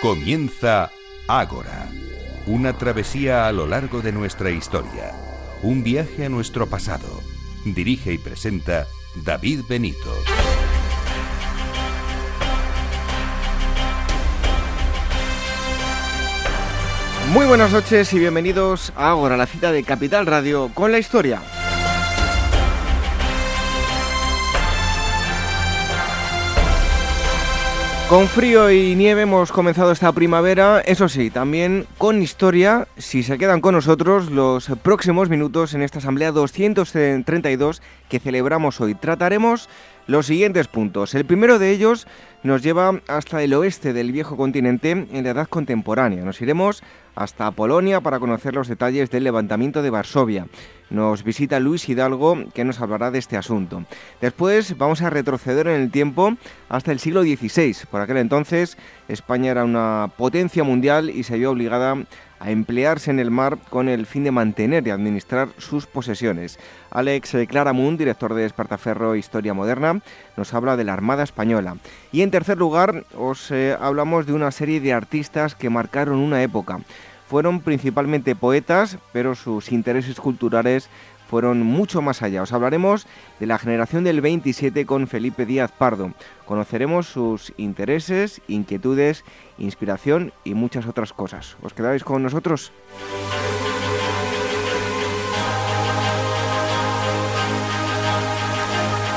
Comienza Ágora, una travesía a lo largo de nuestra historia, un viaje a nuestro pasado. Dirige y presenta David Benito. Muy buenas noches y bienvenidos a Ágora, la cita de Capital Radio con la historia. Con frío y nieve hemos comenzado esta primavera, eso sí, también con historia, si se quedan con nosotros los próximos minutos en esta Asamblea 232 que celebramos hoy. Trataremos los siguientes puntos. El primero de ellos nos lleva hasta el oeste del viejo continente en la edad contemporánea. Nos iremos hasta Polonia para conocer los detalles del levantamiento de Varsovia. Nos visita Luis Hidalgo que nos hablará de este asunto. Después vamos a retroceder en el tiempo hasta el siglo XVI. Por aquel entonces España era una potencia mundial y se vio obligada a emplearse en el mar con el fin de mantener y administrar sus posesiones. Alex Claramunt, director de Espartaferro Historia Moderna, nos habla de la Armada Española. Y en tercer lugar, os eh, hablamos de una serie de artistas que marcaron una época. Fueron principalmente poetas, pero sus intereses culturales fueron mucho más allá. Os hablaremos de la generación del 27 con Felipe Díaz Pardo. Conoceremos sus intereses, inquietudes, inspiración y muchas otras cosas. ¿Os quedáis con nosotros?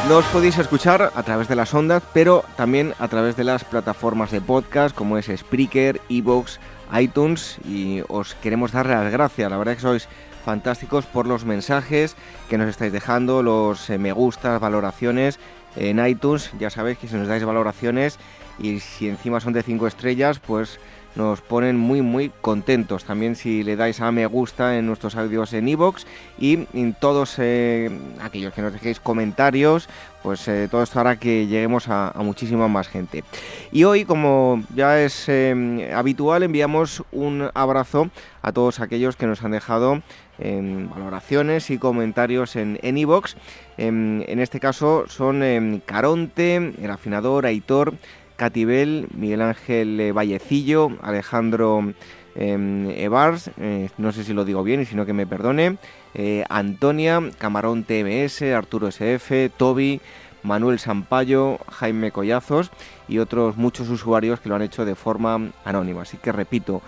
Nos podéis escuchar a través de las ondas, pero también a través de las plataformas de podcast como es Spreaker, Evox, iTunes y os queremos dar las gracias. La verdad que sois fantásticos por los mensajes que nos estáis dejando, los eh, me gustas, valoraciones en iTunes. Ya sabéis que si nos dais valoraciones y si encima son de 5 estrellas, pues nos ponen muy muy contentos. También si le dais a me gusta en nuestros audios en iVoox y en todos eh, aquellos que nos dejéis comentarios, pues eh, todo esto hará que lleguemos a, muchísima más gente. Y hoy, como ya es eh, habitual, enviamos un abrazo a todos aquellos que nos han dejado en valoraciones y comentarios en iVoox. En, en, este caso son Caronte, el afinador, Aitor, Catibel, Miguel Ángel eh, Vallecillo, Alejandro em, Evars, eh, no sé si lo digo bien y si no que me perdone, eh, Antonia, Camarón TMS, Arturo SF, Toby, Manuel Sampaio, Jaime Collazos y otros muchos usuarios que lo han hecho de forma anónima. Así que repito,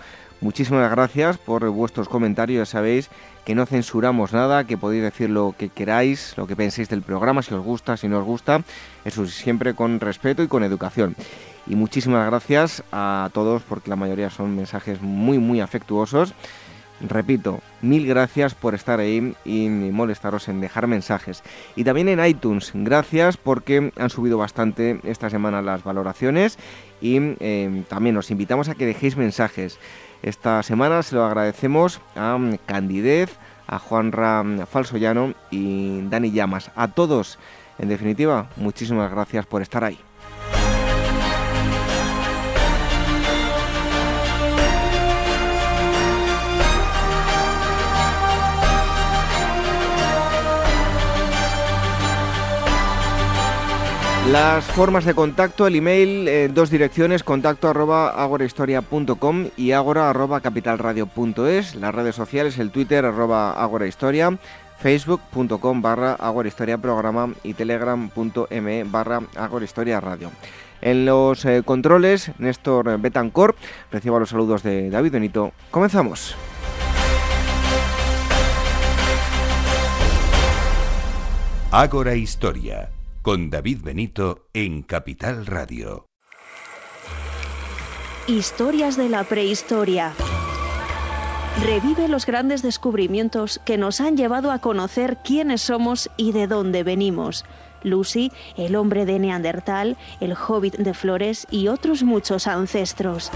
muchísimas gracias por vuestros comentarios, ya sabéis que no censuramos nada, que podéis decir lo que queráis, lo que penséis del programa, si os gusta, si no os gusta, eso siempre con respeto y con educación. Y muchísimas gracias a todos porque la mayoría son mensajes muy muy afectuosos. Repito, mil gracias por estar ahí y molestaros en dejar mensajes. Y también en iTunes, gracias porque han subido bastante esta semana las valoraciones y eh, también os invitamos a que dejéis mensajes. Esta semana se lo agradecemos a Candidez, a Juanra Falsoyano y Dani Llamas. A todos, en definitiva, muchísimas gracias por estar ahí. Las formas de contacto, el email, eh, dos direcciones, contacto arroba agorahistoria.com y agora arroba capitalradio.es, las redes sociales, el Twitter arroba agorahistoria, facebook.com barra agorahistoria programa y telegram.me barra agorahistoria radio. En los eh, controles, Néstor Betancor, reciba los saludos de David Benito. Comenzamos. Ágora Historia con David Benito en Capital Radio. Historias de la prehistoria. Revive los grandes descubrimientos que nos han llevado a conocer quiénes somos y de dónde venimos. Lucy, el hombre de Neandertal, el hobbit de Flores y otros muchos ancestros.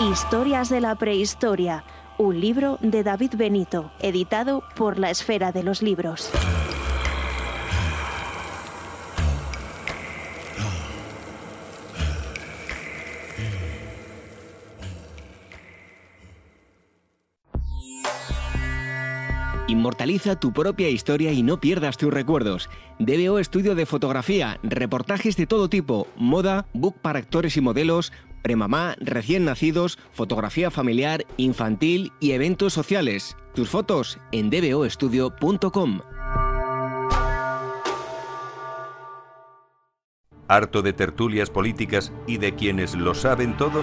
Historias de la prehistoria, un libro de David Benito, editado por la Esfera de los Libros. Inmortaliza tu propia historia y no pierdas tus recuerdos. DBO Estudio de Fotografía, reportajes de todo tipo, moda, book para actores y modelos, premamá, recién nacidos, fotografía familiar, infantil y eventos sociales. Tus fotos en dboestudio.com. ¿Harto de tertulias políticas y de quienes lo saben todo?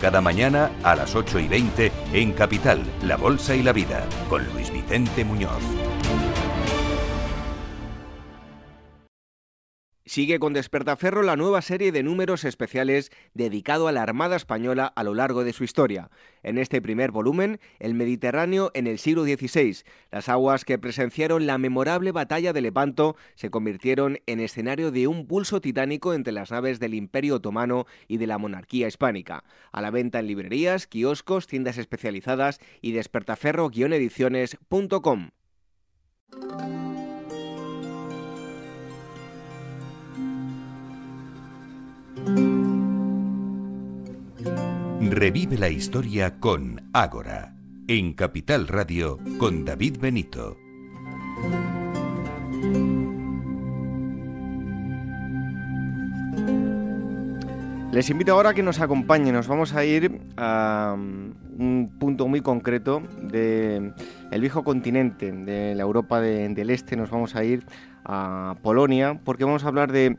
cada mañana a las 8 y 20 en Capital, La Bolsa y la Vida, con Luis Vicente Muñoz. Sigue con Despertaferro la nueva serie de números especiales dedicado a la Armada Española a lo largo de su historia. En este primer volumen, el Mediterráneo en el siglo XVI. Las aguas que presenciaron la memorable batalla de Lepanto se convirtieron en escenario de un pulso titánico entre las naves del Imperio Otomano y de la monarquía hispánica. A la venta en librerías, kioscos, tiendas especializadas y despertaferro-ediciones.com. Revive la historia con Ágora, en Capital Radio con David Benito. Les invito ahora a que nos acompañen. Nos vamos a ir a um, un punto muy concreto del viejo continente, de la Europa del Este. Nos vamos a ir a Polonia porque vamos a hablar de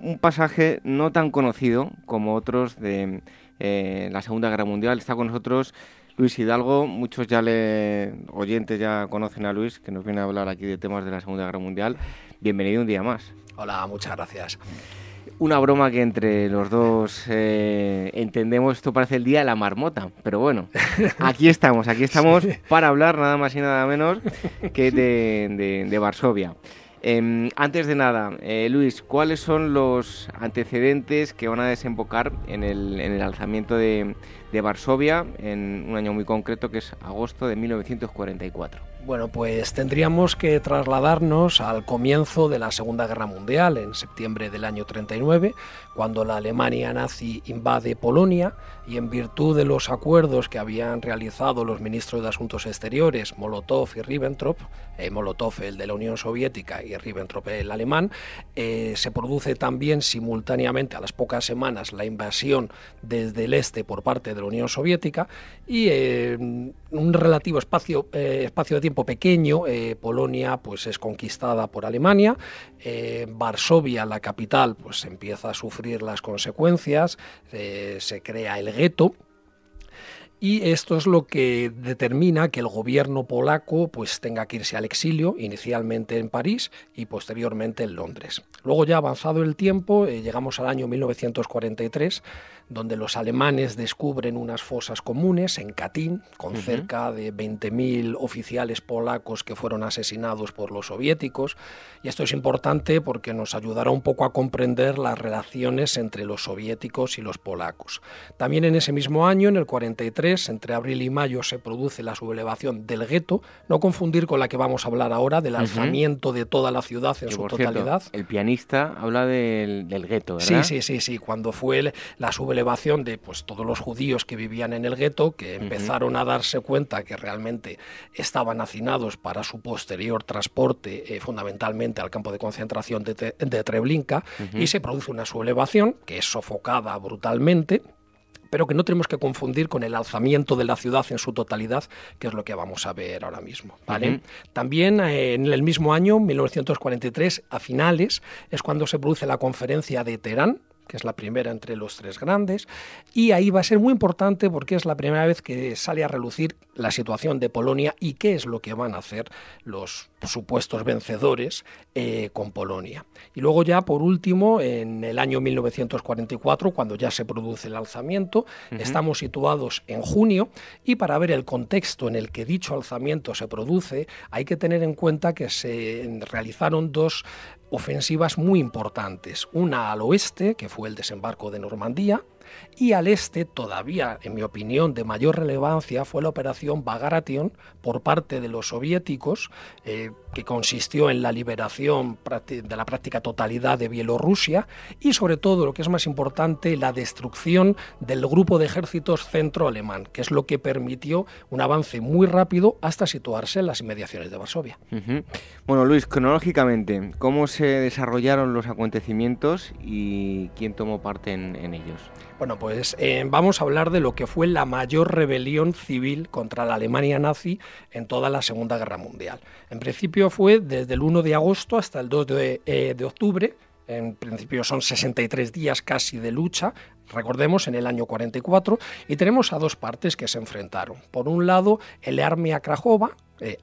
un pasaje no tan conocido como otros de eh, la Segunda Guerra Mundial. Está con nosotros Luis Hidalgo. Muchos ya le oyentes ya conocen a Luis, que nos viene a hablar aquí de temas de la Segunda Guerra Mundial. Bienvenido un día más. Hola, muchas gracias. Una broma que entre los dos eh, entendemos, esto parece el día de la marmota, pero bueno, aquí estamos, aquí estamos para hablar nada más y nada menos que de, de Varsovia. Em, antes de nada, eh, Luis, ¿cuáles son los antecedentes que van a desembocar en el, en el alzamiento de, de Varsovia en un año muy concreto que es agosto de 1944? Bueno, pues tendríamos que trasladarnos al comienzo de la Segunda Guerra Mundial, en septiembre del año 39, cuando la Alemania nazi invade Polonia y en virtud de los acuerdos que habían realizado los ministros de Asuntos Exteriores, Molotov y Ribbentrop, eh, Molotov el de la Unión Soviética y Ribbentrop el alemán, eh, se produce también simultáneamente a las pocas semanas la invasión desde el este por parte de la Unión Soviética y en un relativo espacio, eh, espacio de tiempo pequeño, Polonia pues es conquistada por Alemania, Varsovia, la capital, pues empieza a sufrir las consecuencias, se crea el gueto, y esto es lo que determina que el gobierno polaco pues tenga que irse al exilio, inicialmente en París y posteriormente en Londres. Luego ya avanzado el tiempo, eh, llegamos al año 1943, donde los alemanes descubren unas fosas comunes en Katyn, con cerca de 20.000 oficiales polacos que fueron asesinados por los soviéticos. Y esto es importante porque nos ayudará un poco a comprender las relaciones entre los soviéticos y los polacos. También en ese mismo año, en el 43, entre abril y mayo, se produce la sublevación del gueto, no confundir con la que vamos a hablar ahora, del alzamiento de toda la ciudad en su totalidad. el pianista habla del, del gueto, ¿verdad? Sí, sí, sí, sí, cuando fue la sublevación de pues, todos los judíos que vivían en el gueto, que empezaron a darse cuenta que realmente estaban hacinados para su posterior transporte, eh, fundamentalmente al campo de concentración de, Treblinka, y se produce una sublevación que es sofocada brutalmente pero que no tenemos que confundir con el alzamiento de la ciudad en su totalidad, que es lo que vamos a ver ahora mismo. ¿vale? También eh, en el mismo año, 1943, a finales, es cuando se produce la conferencia de Teherán, que es la primera entre los tres grandes, y ahí va a ser muy importante porque es la primera vez que sale a relucir la situación de Polonia y qué es lo que van a hacer los supuestos vencedores eh, con Polonia. Y luego ya, por último, en el año 1944, cuando ya se produce el alzamiento, estamos situados en junio y para ver el contexto en el que dicho alzamiento se produce, hay que tener en cuenta que se realizaron dos ofensivas muy importantes. Una al oeste, que fue el desembarco de Normandía, Y al este, todavía, en mi opinión, de mayor relevancia, fue la operación Bagration por parte de los soviéticos, eh, que consistió en la liberación de la práctica totalidad de Bielorrusia y, sobre todo, lo que es más importante, la destrucción del grupo de ejércitos centro-alemán, que es lo que permitió un avance muy rápido hasta situarse en las inmediaciones de Varsovia. Bueno, Luis, cronológicamente, ¿cómo se desarrollaron los acontecimientos y quién tomó parte en, ellos? Bueno, pues eh, vamos a hablar de lo que fue la mayor rebelión civil contra la Alemania nazi en toda la Segunda Guerra Mundial. En principio fue desde el 1 de agosto hasta el 2 de, eh, de octubre, en principio son 63 días casi de lucha, recordemos, en el año 44, y tenemos a dos partes que se enfrentaron. Por un lado, el Armia Krajova, eh,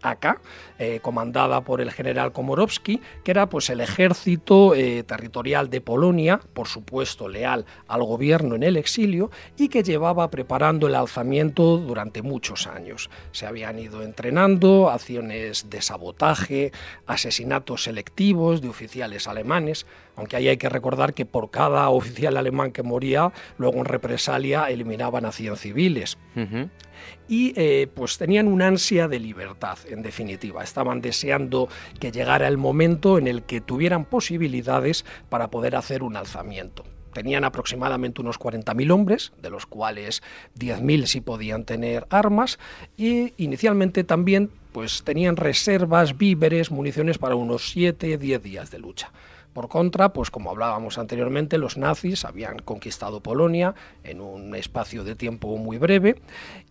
eh, comandada por el general Komorowski, que era pues el ejército eh, territorial de Polonia, por supuesto leal al gobierno en el exilio, y que llevaba preparando el alzamiento durante muchos años. Se habían ido entrenando, acciones de sabotaje, asesinatos selectivos de oficiales alemanes, aunque ahí hay que recordar que por cada oficial alemán que moría, luego en represalia eliminaban a 100 civiles y eh, pues tenían una ansia de libertad, en definitiva. Estaban deseando que llegara el momento en el que tuvieran posibilidades para poder hacer un alzamiento. Tenían aproximadamente unos 40.000 hombres, de los cuales 10.000 sí podían tener armas, y inicialmente también pues tenían reservas, víveres, municiones para unos 7-10 días de lucha. Por contra, pues como hablábamos anteriormente, los nazis habían conquistado Polonia en un espacio de tiempo muy breve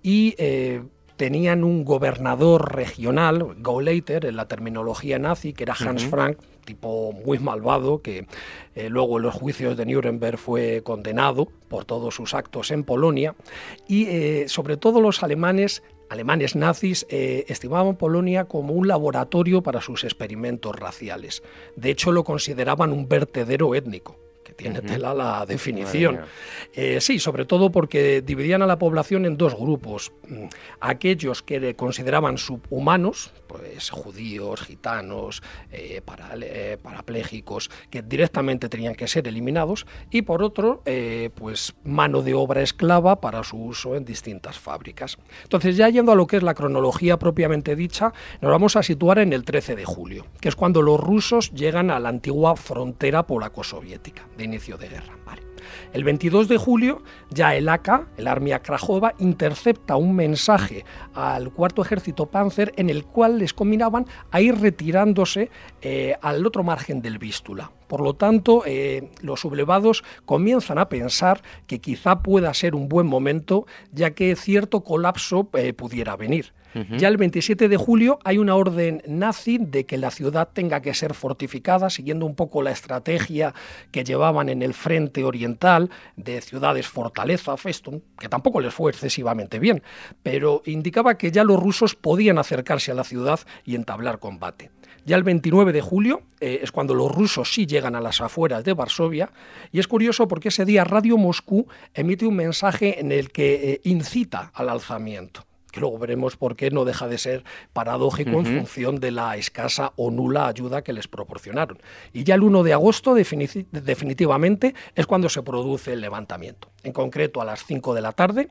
y eh, tenían un gobernador regional, Gauleiter, en la terminología nazi, que era Hans Frank, tipo muy malvado, que eh, luego en los juicios de Nuremberg fue condenado por todos sus actos en Polonia, y eh, sobre todo los alemanes alemanes nazis eh, estimaban Polonia como un laboratorio para sus experimentos raciales. De hecho, lo consideraban un vertedero étnico que tiene tela la definición. Eh, sí, sobre todo porque dividían a la población en dos grupos. Mm, aquellos que consideraban subhumanos, pues judíos, gitanos, eh, eh, parapléjicos, que directamente tenían que ser eliminados, y por otro, pues mano de obra esclava para su uso en distintas fábricas. Entonces, ya yendo a lo que es la cronología propiamente dicha, nos vamos a situar en el 13 de julio, que es cuando los rusos llegan a la antigua frontera polaco-soviética de inicio de guerra. El 22 de julio, ya el AK, el Armia Krajova, intercepta un mensaje al cuarto ejército Panzer en el cual les combinaban a ir retirándose eh, al otro margen del Vístula. Por lo tanto, eh, los sublevados comienzan a pensar que quizá pueda ser un buen momento, ya que cierto colapso eh, pudiera venir. Ya el 27 de julio hay una orden nazi de que la ciudad tenga que ser fortificada, siguiendo un poco la estrategia que llevaban en el frente oriental de ciudades fortaleza, Festum, que tampoco les fue excesivamente bien, pero indicaba que ya los rusos podían acercarse a la ciudad y entablar combate. Ya el 29 de julio eh, es cuando los rusos sí llegan a las afueras de Varsovia y es curioso porque ese día Radio Moscú emite un mensaje en el que eh, incita al alzamiento luego veremos por qué no deja de ser paradójico en función de la escasa o nula ayuda que les proporcionaron. Y ya el 1 de agosto definitivamente es cuando se produce el levantamiento. En concreto a las 5 de la tarde,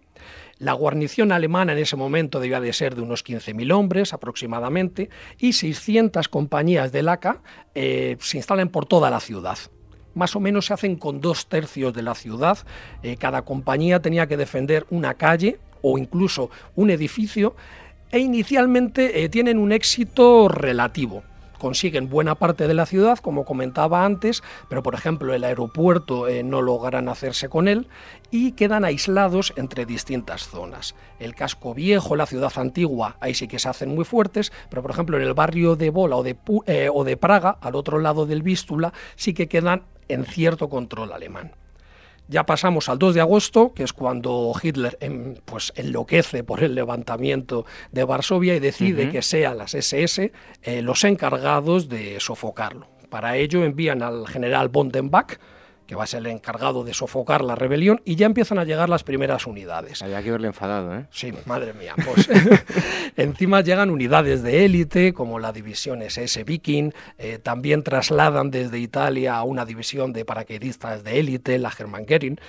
la guarnición alemana en ese momento debía de ser de unos 15.000 hombres aproximadamente y 600 compañías del ACA eh, se instalan por toda la ciudad más o menos se hacen con dos tercios de la ciudad. Eh, cada compañía tenía que defender una calle o incluso un edificio e inicialmente eh, tienen un éxito relativo consiguen buena parte de la ciudad, como comentaba antes, pero por ejemplo el aeropuerto eh, no logran hacerse con él y quedan aislados entre distintas zonas. El casco viejo, la ciudad antigua, ahí sí que se hacen muy fuertes, pero por ejemplo en el barrio de Bola o de, eh, o de Praga, al otro lado del Vístula, sí que quedan en cierto control alemán. Ya pasamos al 2 de agosto, que es cuando Hitler em, pues, enloquece por el levantamiento de Varsovia y decide que sean las SS eh, los encargados de sofocarlo. Para ello envían al general Bondenbach, que va a ser el encargado de sofocar la rebelión, y ya empiezan a llegar las primeras unidades. Había que verle enfadado, ¿eh? Sí, madre mía. Pues encima llegan unidades de élite, como la división SS Viking, eh, también trasladan desde Italia a una división de paracaidistas de élite, la German Gering,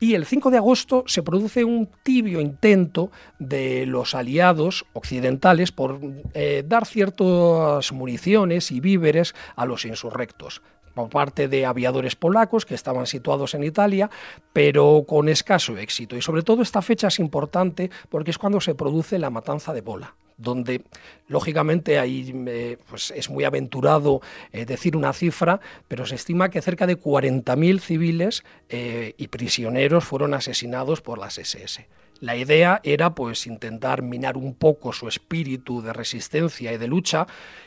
Y el 5 de agosto se produce un tibio intento de los aliados occidentales por eh, dar ciertas municiones y víveres a los insurrectos por parte de aviadores polacos que estaban situados en Italia, pero con escaso éxito. Y sobre todo esta fecha es importante porque es cuando se produce la matanza de Pola donde lógicamente ahí eh, pues es muy aventurado eh, decir una cifra, pero se estima que cerca de 40.000 civiles eh, y prisioneros fueron asesinados por las SS. La idea era pues intentar minar un poco su espíritu de resistencia y de lucha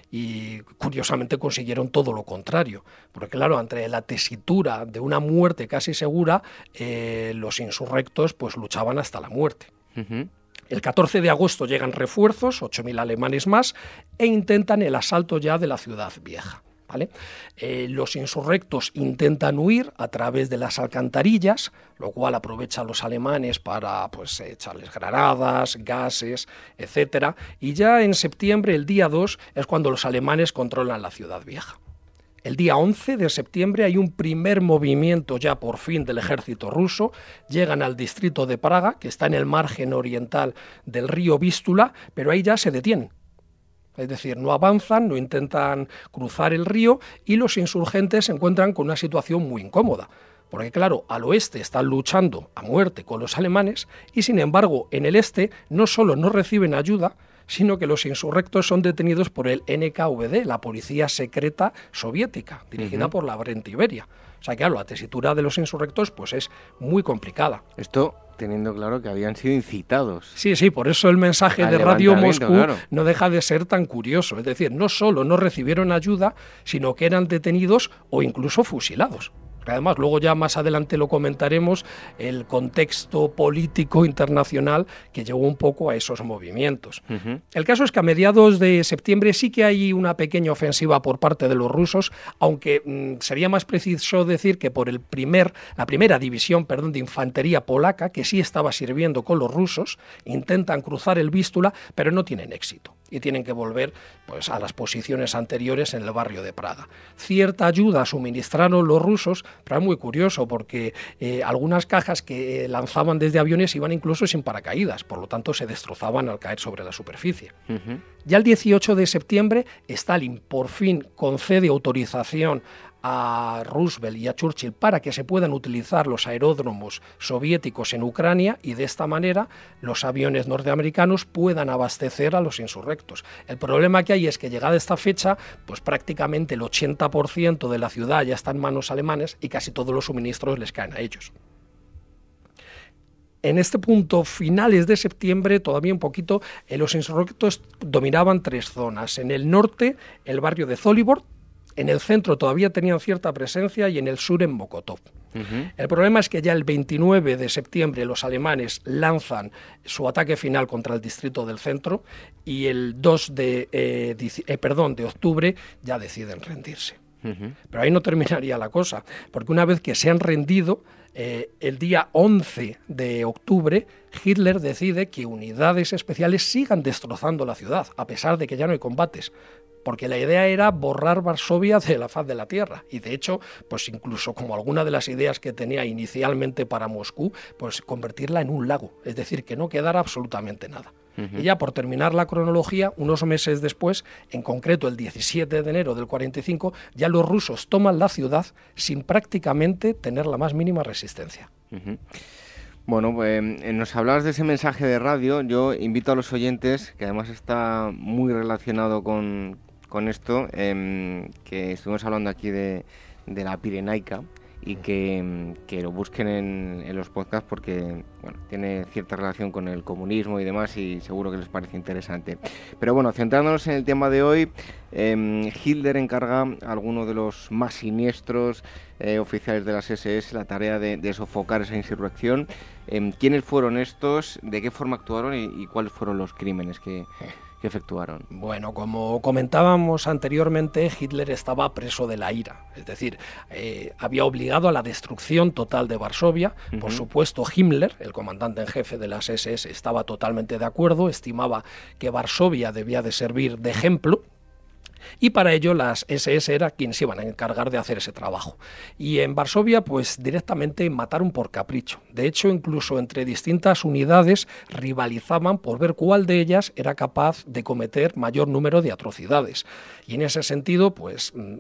y curiosamente consiguieron todo lo contrario, porque claro, entre la tesitura de una muerte casi segura, eh, los insurrectos pues luchaban hasta la muerte. El 14 de agosto llegan refuerzos, 8.000 alemanes más, e intentan el asalto ya de la ciudad vieja. Eh, los insurrectos intentan huir a través de las alcantarillas, lo cual aprovechan los alemanes para pues, echarles granadas, gases, etc. Y ya en septiembre, el día 2, es cuando los alemanes controlan la ciudad vieja. El día 11 de septiembre hay un primer movimiento ya por fin del ejército ruso. Llegan al distrito de Praga, que está en el margen oriental del río Vístula, pero ahí ya se detienen es decir, no avanzan, no intentan cruzar el río y los insurgentes se encuentran con una situación muy incómoda. Porque claro, al oeste están luchando a muerte con los alemanes y sin embargo en el este no solo no reciben ayuda, sino que los insurrectos son detenidos por el NKVD, la policía secreta soviética, dirigida por la Brent Iberia. O sea, claro, la tesitura de los insurrectos pues es muy complicada. Esto teniendo claro que habían sido incitados. Sí, sí, por eso el mensaje de Radio Moscú no deja de ser tan curioso. Es decir, no solo no recibieron ayuda, sino que eran detenidos o incluso fusilados. Además, luego ya más adelante lo comentaremos, el contexto político internacional que llevó un poco a esos movimientos. El caso es que a mediados de septiembre sí que hay una pequeña ofensiva por parte de los rusos, aunque mm, sería más preciso decir que por el primer, la primera división perdón, de infantería polaca, que sí estaba sirviendo con los rusos, intentan cruzar el Vístula, pero no tienen éxito y tienen que volver pues, a las posiciones anteriores en el barrio de Praga. Cierta ayuda suministraron los rusos, pero es muy curioso porque eh, algunas cajas que eh, lanzaban desde aviones iban incluso sin paracaídas, por lo tanto se destrozaban al caer sobre la superficie. Ya el 18 de septiembre, Stalin por fin concede autorización a Roosevelt y a Churchill para que se puedan utilizar los aeródromos soviéticos en Ucrania y de esta manera los aviones norteamericanos puedan abastecer a los insurrectos. El problema que hay es que llegada esta fecha, pues prácticamente el 80% de la ciudad ya está en manos alemanes y casi todos los suministros les caen a ellos. En este punto, finales de septiembre, todavía un poquito, eh, los insurrectos dominaban tres zonas. En el norte, el barrio de Zolibor, en el centro todavía tenían cierta presencia y en el sur en Mokotov. El problema es que ya el 29 de septiembre los alemanes lanzan su ataque final contra el distrito del centro y el 2 de, eh, eh, perdón, de octubre ya deciden rendirse. Pero ahí no terminaría la cosa, porque una vez que se han rendido, eh, el día 11 de octubre, Hitler decide que unidades especiales sigan destrozando la ciudad, a pesar de que ya no hay combates porque la idea era borrar Varsovia de la faz de la Tierra. Y de hecho, pues incluso como alguna de las ideas que tenía inicialmente para Moscú, pues convertirla en un lago, es decir, que no quedara absolutamente nada. Y ya por terminar la cronología, unos meses después, en concreto el 17 de enero del 45, ya los rusos toman la ciudad sin prácticamente tener la más mínima resistencia. Bueno, pues nos hablabas de ese mensaje de radio. Yo invito a los oyentes, que además está muy relacionado con, con esto, em, que estuvimos hablando aquí de, de la Pirenaica y que, em, que lo busquen en, en, los podcasts porque bueno, tiene cierta relación con el comunismo y demás y seguro que les parece interesante. Pero bueno, centrándonos en el tema de hoy, eh, Hitler encarga a alguno de los más siniestros eh, oficiales de las SS la tarea de, de sofocar esa insurrección. ¿Quiénes fueron estos? ¿De qué forma actuaron y, y cuáles fueron los crímenes que que efectuaron? Bueno, como comentábamos anteriormente, Hitler estaba preso de la ira, es decir, eh, había obligado a la destrucción total de Varsovia. Por supuesto, Himmler, el comandante en jefe de las SS, estaba totalmente de acuerdo, estimaba que Varsovia debía de servir de ejemplo Y para ello las SS era quienes iban a encargar de hacer ese trabajo. Y en Varsovia, pues directamente mataron por capricho. De hecho, incluso entre distintas unidades rivalizaban por ver cuál de ellas era capaz de cometer mayor número de atrocidades. Y en ese sentido, pues mm,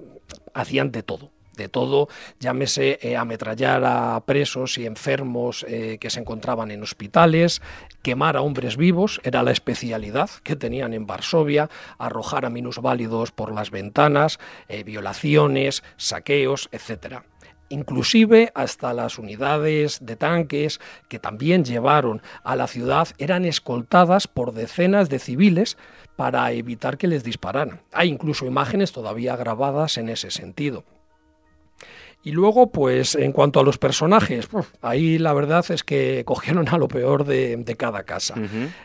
hacían de todo de todo, llámese eh, ametrallar a presos y enfermos eh, que se encontraban en hospitales, quemar a hombres vivos, era la especialidad que tenían en Varsovia, arrojar a minusválidos por las ventanas, eh, violaciones, saqueos, etc inclusive hasta las unidades de tanques que también llevaron a la ciudad eran escoltadas por decenas de civiles para evitar que les dispararan. Hay incluso imágenes todavía grabadas en ese sentido. Y luego, pues en cuanto a los personajes, ahí la verdad es que cogieron a lo peor de, cada casa.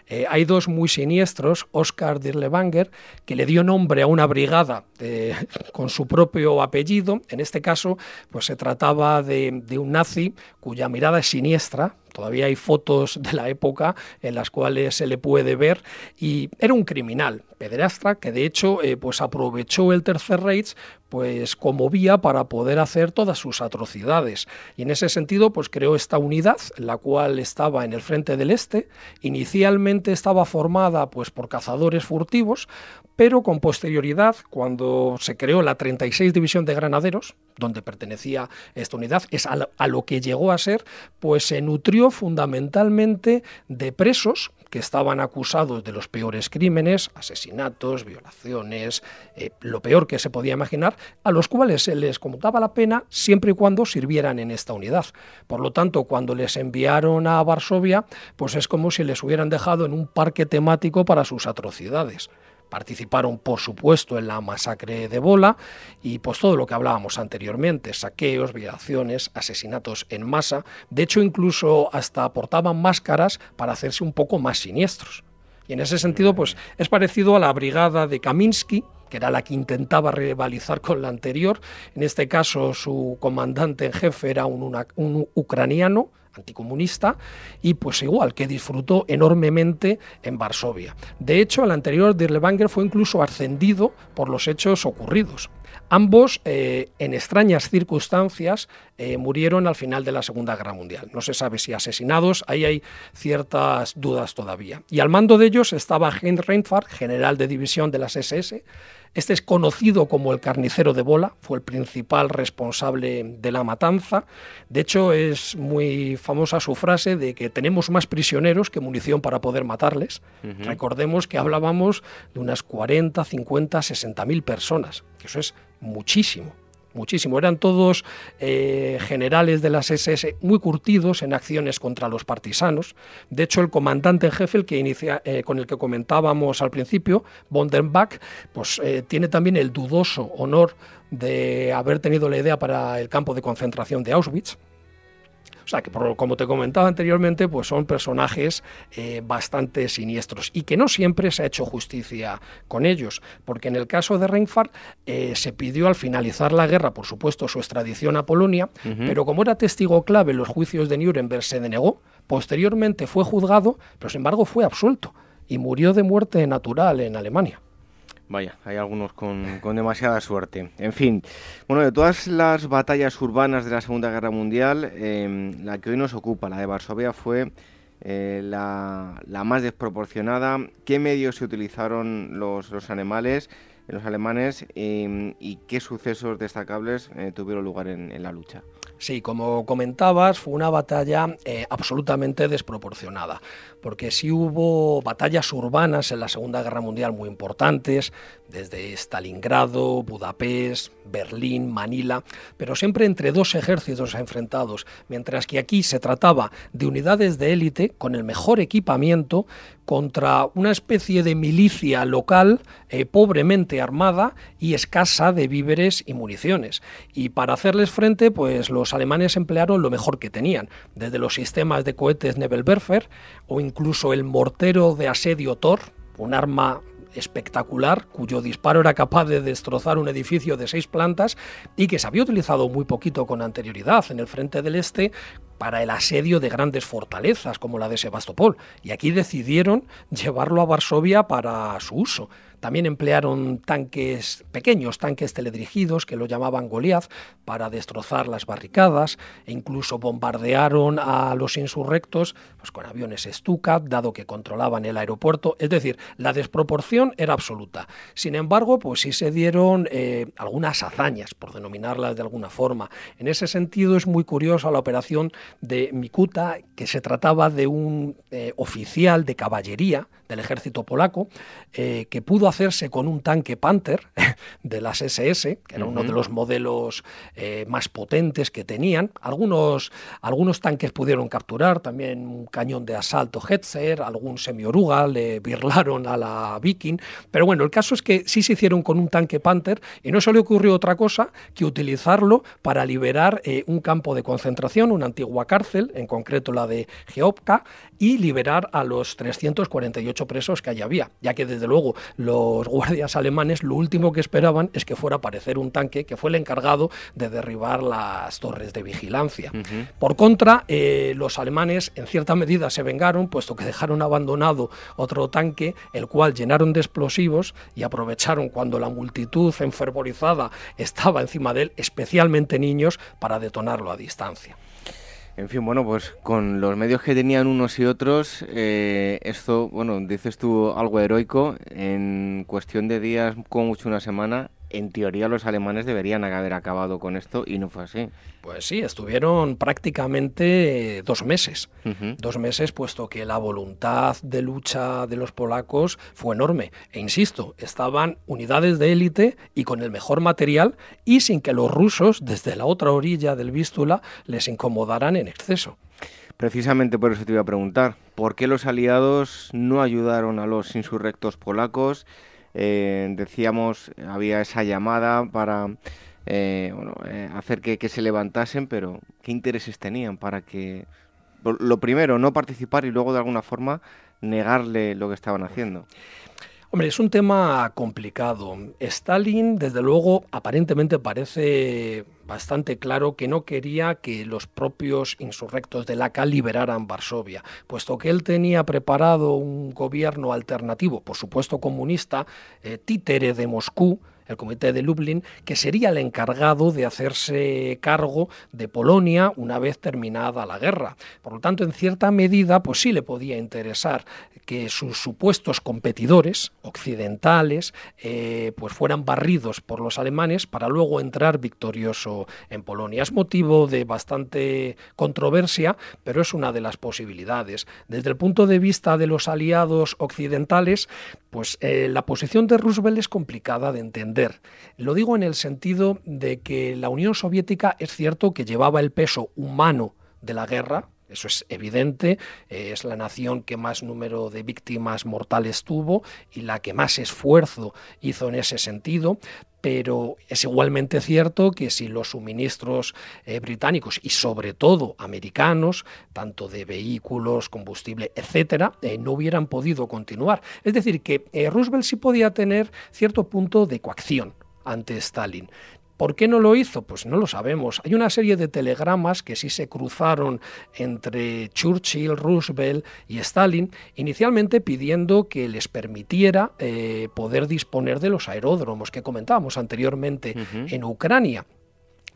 Eh, hay dos muy siniestros, Oscar Dirlewanger, que le dio nombre a una brigada con su propio apellido. En este caso, pues se trataba de, de un nazi cuya mirada es siniestra, Todavía hay fotos de la época en las cuales se le puede ver y era un criminal, pederastra, que de hecho eh, pues aprovechó el Tercer Reich pues como vía para poder hacer todas sus atrocidades. Y en ese sentido, pues creó esta unidad, la cual estaba en el frente del este. Inicialmente estaba formada pues por cazadores furtivos, pero con posterioridad, cuando se creó la 36 División de Granaderos, donde pertenecía esta unidad, es a lo que llegó a ser, pues se nutrió fundamentalmente de presos que estaban acusados de los peores crímenes, asesinatos, violaciones, eh, lo peor que se podía imaginar, a los cuales se les conmutaba la pena siempre y cuando sirvieran en esta unidad. Por lo tanto, cuando les enviaron a Varsovia, pues es como si les hubieran dejado en un parque temático para sus atrocidades. Participaron, por supuesto, en la masacre de Bola y pues todo lo que hablábamos anteriormente, saqueos, violaciones, asesinatos en masa. De hecho, incluso hasta aportaban máscaras para hacerse un poco más siniestros. Y en ese sentido, pues es parecido a la brigada de Kaminsky, que era la que intentaba rivalizar con la anterior. En este caso, su comandante en jefe era un, ucraniano, anticomunista y pues igual que disfrutó enormemente en Varsovia. De hecho, el anterior Dirlewanger fue incluso ascendido por los hechos ocurridos. Ambos, eh, en extrañas circunstancias, eh, murieron al final de la Segunda Guerra Mundial. No se sabe si asesinados, ahí hay ciertas dudas todavía. Y al mando de ellos estaba Heinz Reinfardt, general de división de las SS, este es conocido como el carnicero de bola, fue el principal responsable de la matanza. De hecho, es muy famosa su frase de que tenemos más prisioneros que munición para poder matarles. Recordemos que hablábamos de unas 40, 50, 60 mil personas, que eso es muchísimo muchísimo. Eran todos eh, generales de las SS muy curtidos en acciones contra los partisanos. De hecho, el comandante en jefe, el que inicia, eh, con el que comentábamos al principio, von pues eh, tiene también el dudoso honor de haber tenido la idea para el campo de concentración de Auschwitz. O sea que, como te comentaba anteriormente, pues son personajes eh, bastante siniestros y que no siempre se ha hecho justicia con ellos, porque en el caso de Reinfardt eh, se pidió al finalizar la guerra, por supuesto, su extradición a Polonia, pero como era testigo clave en los juicios de Nuremberg, se denegó. Posteriormente fue juzgado, pero sin embargo fue absuelto y murió de muerte natural en Alemania. Vaya, hay algunos con, demasiada suerte. En fin, bueno, de todas las batallas urbanas de la Segunda Guerra Mundial, em, la que hoy nos ocupa, la de Varsovia, fue eh, la, más desproporcionada. ¿Qué medios se utilizaron los, los animales? los alemanes em, y qué sucesos destacables eh, tuvieron lugar en, la lucha. Sí, como comentabas, fue una batalla eh, absolutamente desproporcionada, porque sí hubo batallas urbanas en la Segunda Guerra Mundial muy importantes, desde Stalingrado, Budapest, Berlín, Manila, pero siempre entre dos ejércitos enfrentados, mientras que aquí se trataba de unidades de élite con el mejor equipamiento contra una especie de milicia local eh, pobremente armada y escasa de víveres y municiones. Y para hacerles frente, pues los alemanes emplearon lo mejor que tenían, desde los sistemas de cohetes Nebelwerfer o incluso el mortero de asedio Thor, un arma espectacular, cuyo disparo era capaz de destrozar un edificio de seis plantas y que se había utilizado muy poquito con anterioridad en el frente del este para el asedio de grandes fortalezas como la de Sebastopol. Y aquí decidieron llevarlo a Varsovia para su uso. También emplearon tanques pequeños, tanques teledirigidos, que lo llamaban Goliath, para destrozar las barricadas, e incluso bombardearon a los insurrectos pues, con aviones Stuka, dado que controlaban el aeropuerto. Es decir, la desproporción era absoluta. Sin embargo, pues sí se dieron eh, algunas hazañas, por denominarlas de alguna forma. En ese sentido es muy curiosa la operación de Mikuta, que se trataba de un eh, oficial de caballería del ejército polaco, eh, que pudo hacerse con un tanque Panther de las SS, que era uno de los modelos eh, más potentes que tenían. Algunos, algunos tanques pudieron capturar, también un cañón de asalto Hetzer, algún semioruga le birlaron a la Viking, pero bueno, el caso es que sí se hicieron con un tanque Panther y no se le ocurrió otra cosa que utilizarlo para liberar eh, un campo de concentración, una antigua cárcel, en concreto la de Geopka, y liberar a los 348 presos que allí había, ya que desde luego los guardias alemanes lo último que esperaban es que fuera a aparecer un tanque que fue el encargado de derribar las torres de vigilancia. Por contra, eh, los alemanes en cierta medida se vengaron, puesto que dejaron abandonado otro tanque, el cual llenaron de explosivos y aprovecharon cuando la multitud enfervorizada estaba encima de él, especialmente niños, para detonarlo a distancia. En fin, bueno, pues con los medios que tenían unos y otros, eh, esto, bueno, dices tú algo heroico, en cuestión de días, como mucho una semana, en teoría los alemanes deberían haber acabado con esto y no fue así. Pues sí, estuvieron prácticamente dos meses. Dos meses, puesto que la voluntad de lucha de los polacos fue enorme. E insisto, estaban unidades de élite y con el mejor material y sin que los rusos, desde la otra orilla del Vístula, les incomodaran en exceso. Precisamente por eso te iba a preguntar, ¿por qué los aliados no ayudaron a los insurrectos polacos? Eh, decíamos, había esa llamada para eh, eh, hacer que, que, se levantasen, pero ¿qué intereses tenían para que, lo primero, no participar y luego de alguna forma negarle lo que estaban haciendo? Hombre, es un tema complicado. Stalin, desde luego, aparentemente parece bastante claro que no quería que los propios insurrectos de la liberaran Varsovia, puesto que él tenía preparado un gobierno alternativo, por supuesto comunista, eh, títere de Moscú, el Comité de Lublin, que sería el encargado de hacerse cargo de Polonia una vez terminada la guerra. Por lo tanto, en cierta medida, pues sí le podía interesar que sus supuestos competidores occidentales eh, pues fueran barridos por los alemanes para luego entrar victorioso en Polonia. Es motivo de bastante controversia, pero es una de las posibilidades. Desde el punto de vista de los aliados occidentales, pues eh, la posición de Roosevelt es complicada de entender. Lo digo en el sentido de que la Unión Soviética es cierto que llevaba el peso humano de la guerra, eso es evidente, eh, es la nación que más número de víctimas mortales tuvo y la que más esfuerzo hizo en ese sentido, pero es igualmente cierto que si los suministros eh, británicos y sobre todo americanos, tanto de vehículos, combustible, etcétera, eh, no hubieran podido continuar. Es decir, que Roosevelt sí podía tener cierto punto de coacción ante Stalin. ¿Por qué no lo hizo? Pues no lo sabemos. Hay una serie de telegramas que sí se cruzaron entre Churchill, Roosevelt y Stalin, inicialmente pidiendo que les permitiera eh, poder disponer de los aeródromos que comentábamos anteriormente en Ucrania.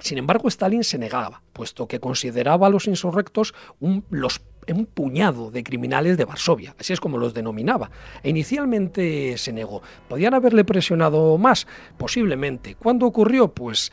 Sin embargo, Stalin se negaba, puesto que consideraba a los insurrectos un, los un puñado de criminales de Varsovia, así es como los denominaba. E inicialmente se negó. ¿Podían haberle presionado más? Posiblemente. ¿Cuándo ocurrió? Pues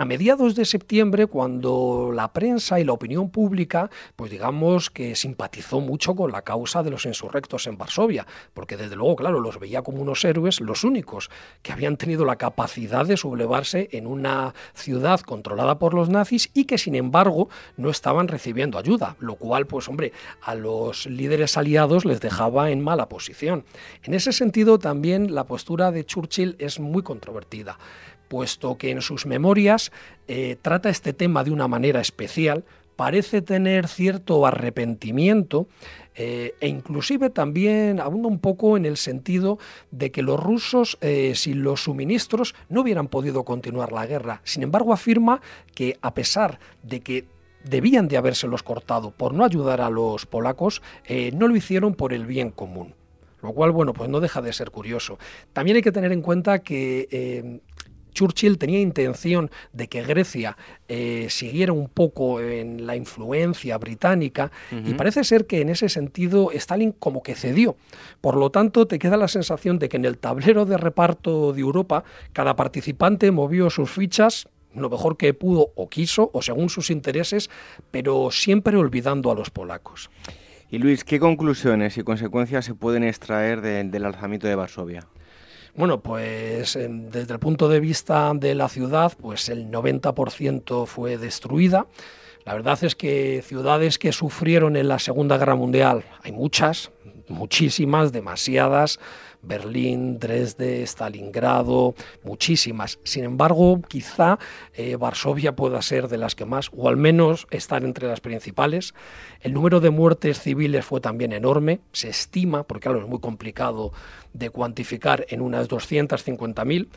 a mediados de septiembre, cuando la prensa y la opinión pública, pues digamos que simpatizó mucho con la causa de los insurrectos en Varsovia, porque desde luego, claro, los veía como unos héroes, los únicos que habían tenido la capacidad de sublevarse en una ciudad controlada por los nazis y que sin embargo no estaban recibiendo ayuda, lo cual, pues hombre, a los líderes aliados les dejaba en mala posición. En ese sentido, también la postura de Churchill es muy controvertida puesto que en sus memorias eh, trata este tema de una manera especial, parece tener cierto arrepentimiento eh, e inclusive también abunda un poco en el sentido de que los rusos eh, sin los suministros no hubieran podido continuar la guerra. Sin embargo, afirma que a pesar de que debían de habérselos cortado por no ayudar a los polacos, no lo hicieron por el bien común. lo cual, bueno, pues no deja de ser curioso. También hay que tener en cuenta que Churchill tenía intención de que Grecia eh, siguiera un poco en la influencia británica y parece ser que en ese sentido Stalin como que cedió. Por lo tanto, te queda la sensación de que en el tablero de reparto de Europa cada participante movió sus fichas lo mejor que pudo o quiso o según sus intereses, pero siempre olvidando a los polacos. Y Luis, ¿qué conclusiones y consecuencias se pueden extraer del alzamiento de Varsovia? Bueno, pues em, desde el punto de vista de la ciudad, pues el 90% fue destruida. La verdad es que ciudades que sufrieron en la Segunda Guerra Mundial, hay muchas, muchísimas, demasiadas. Berlín, Dresde, Stalingrado, muchísimas. Sin embargo, quizá eh, Varsovia pueda ser de las que más, o al menos estar entre las principales. El número de muertes civiles fue también enorme, se estima, porque claro, es muy complicado de cuantificar, en unas 250.000.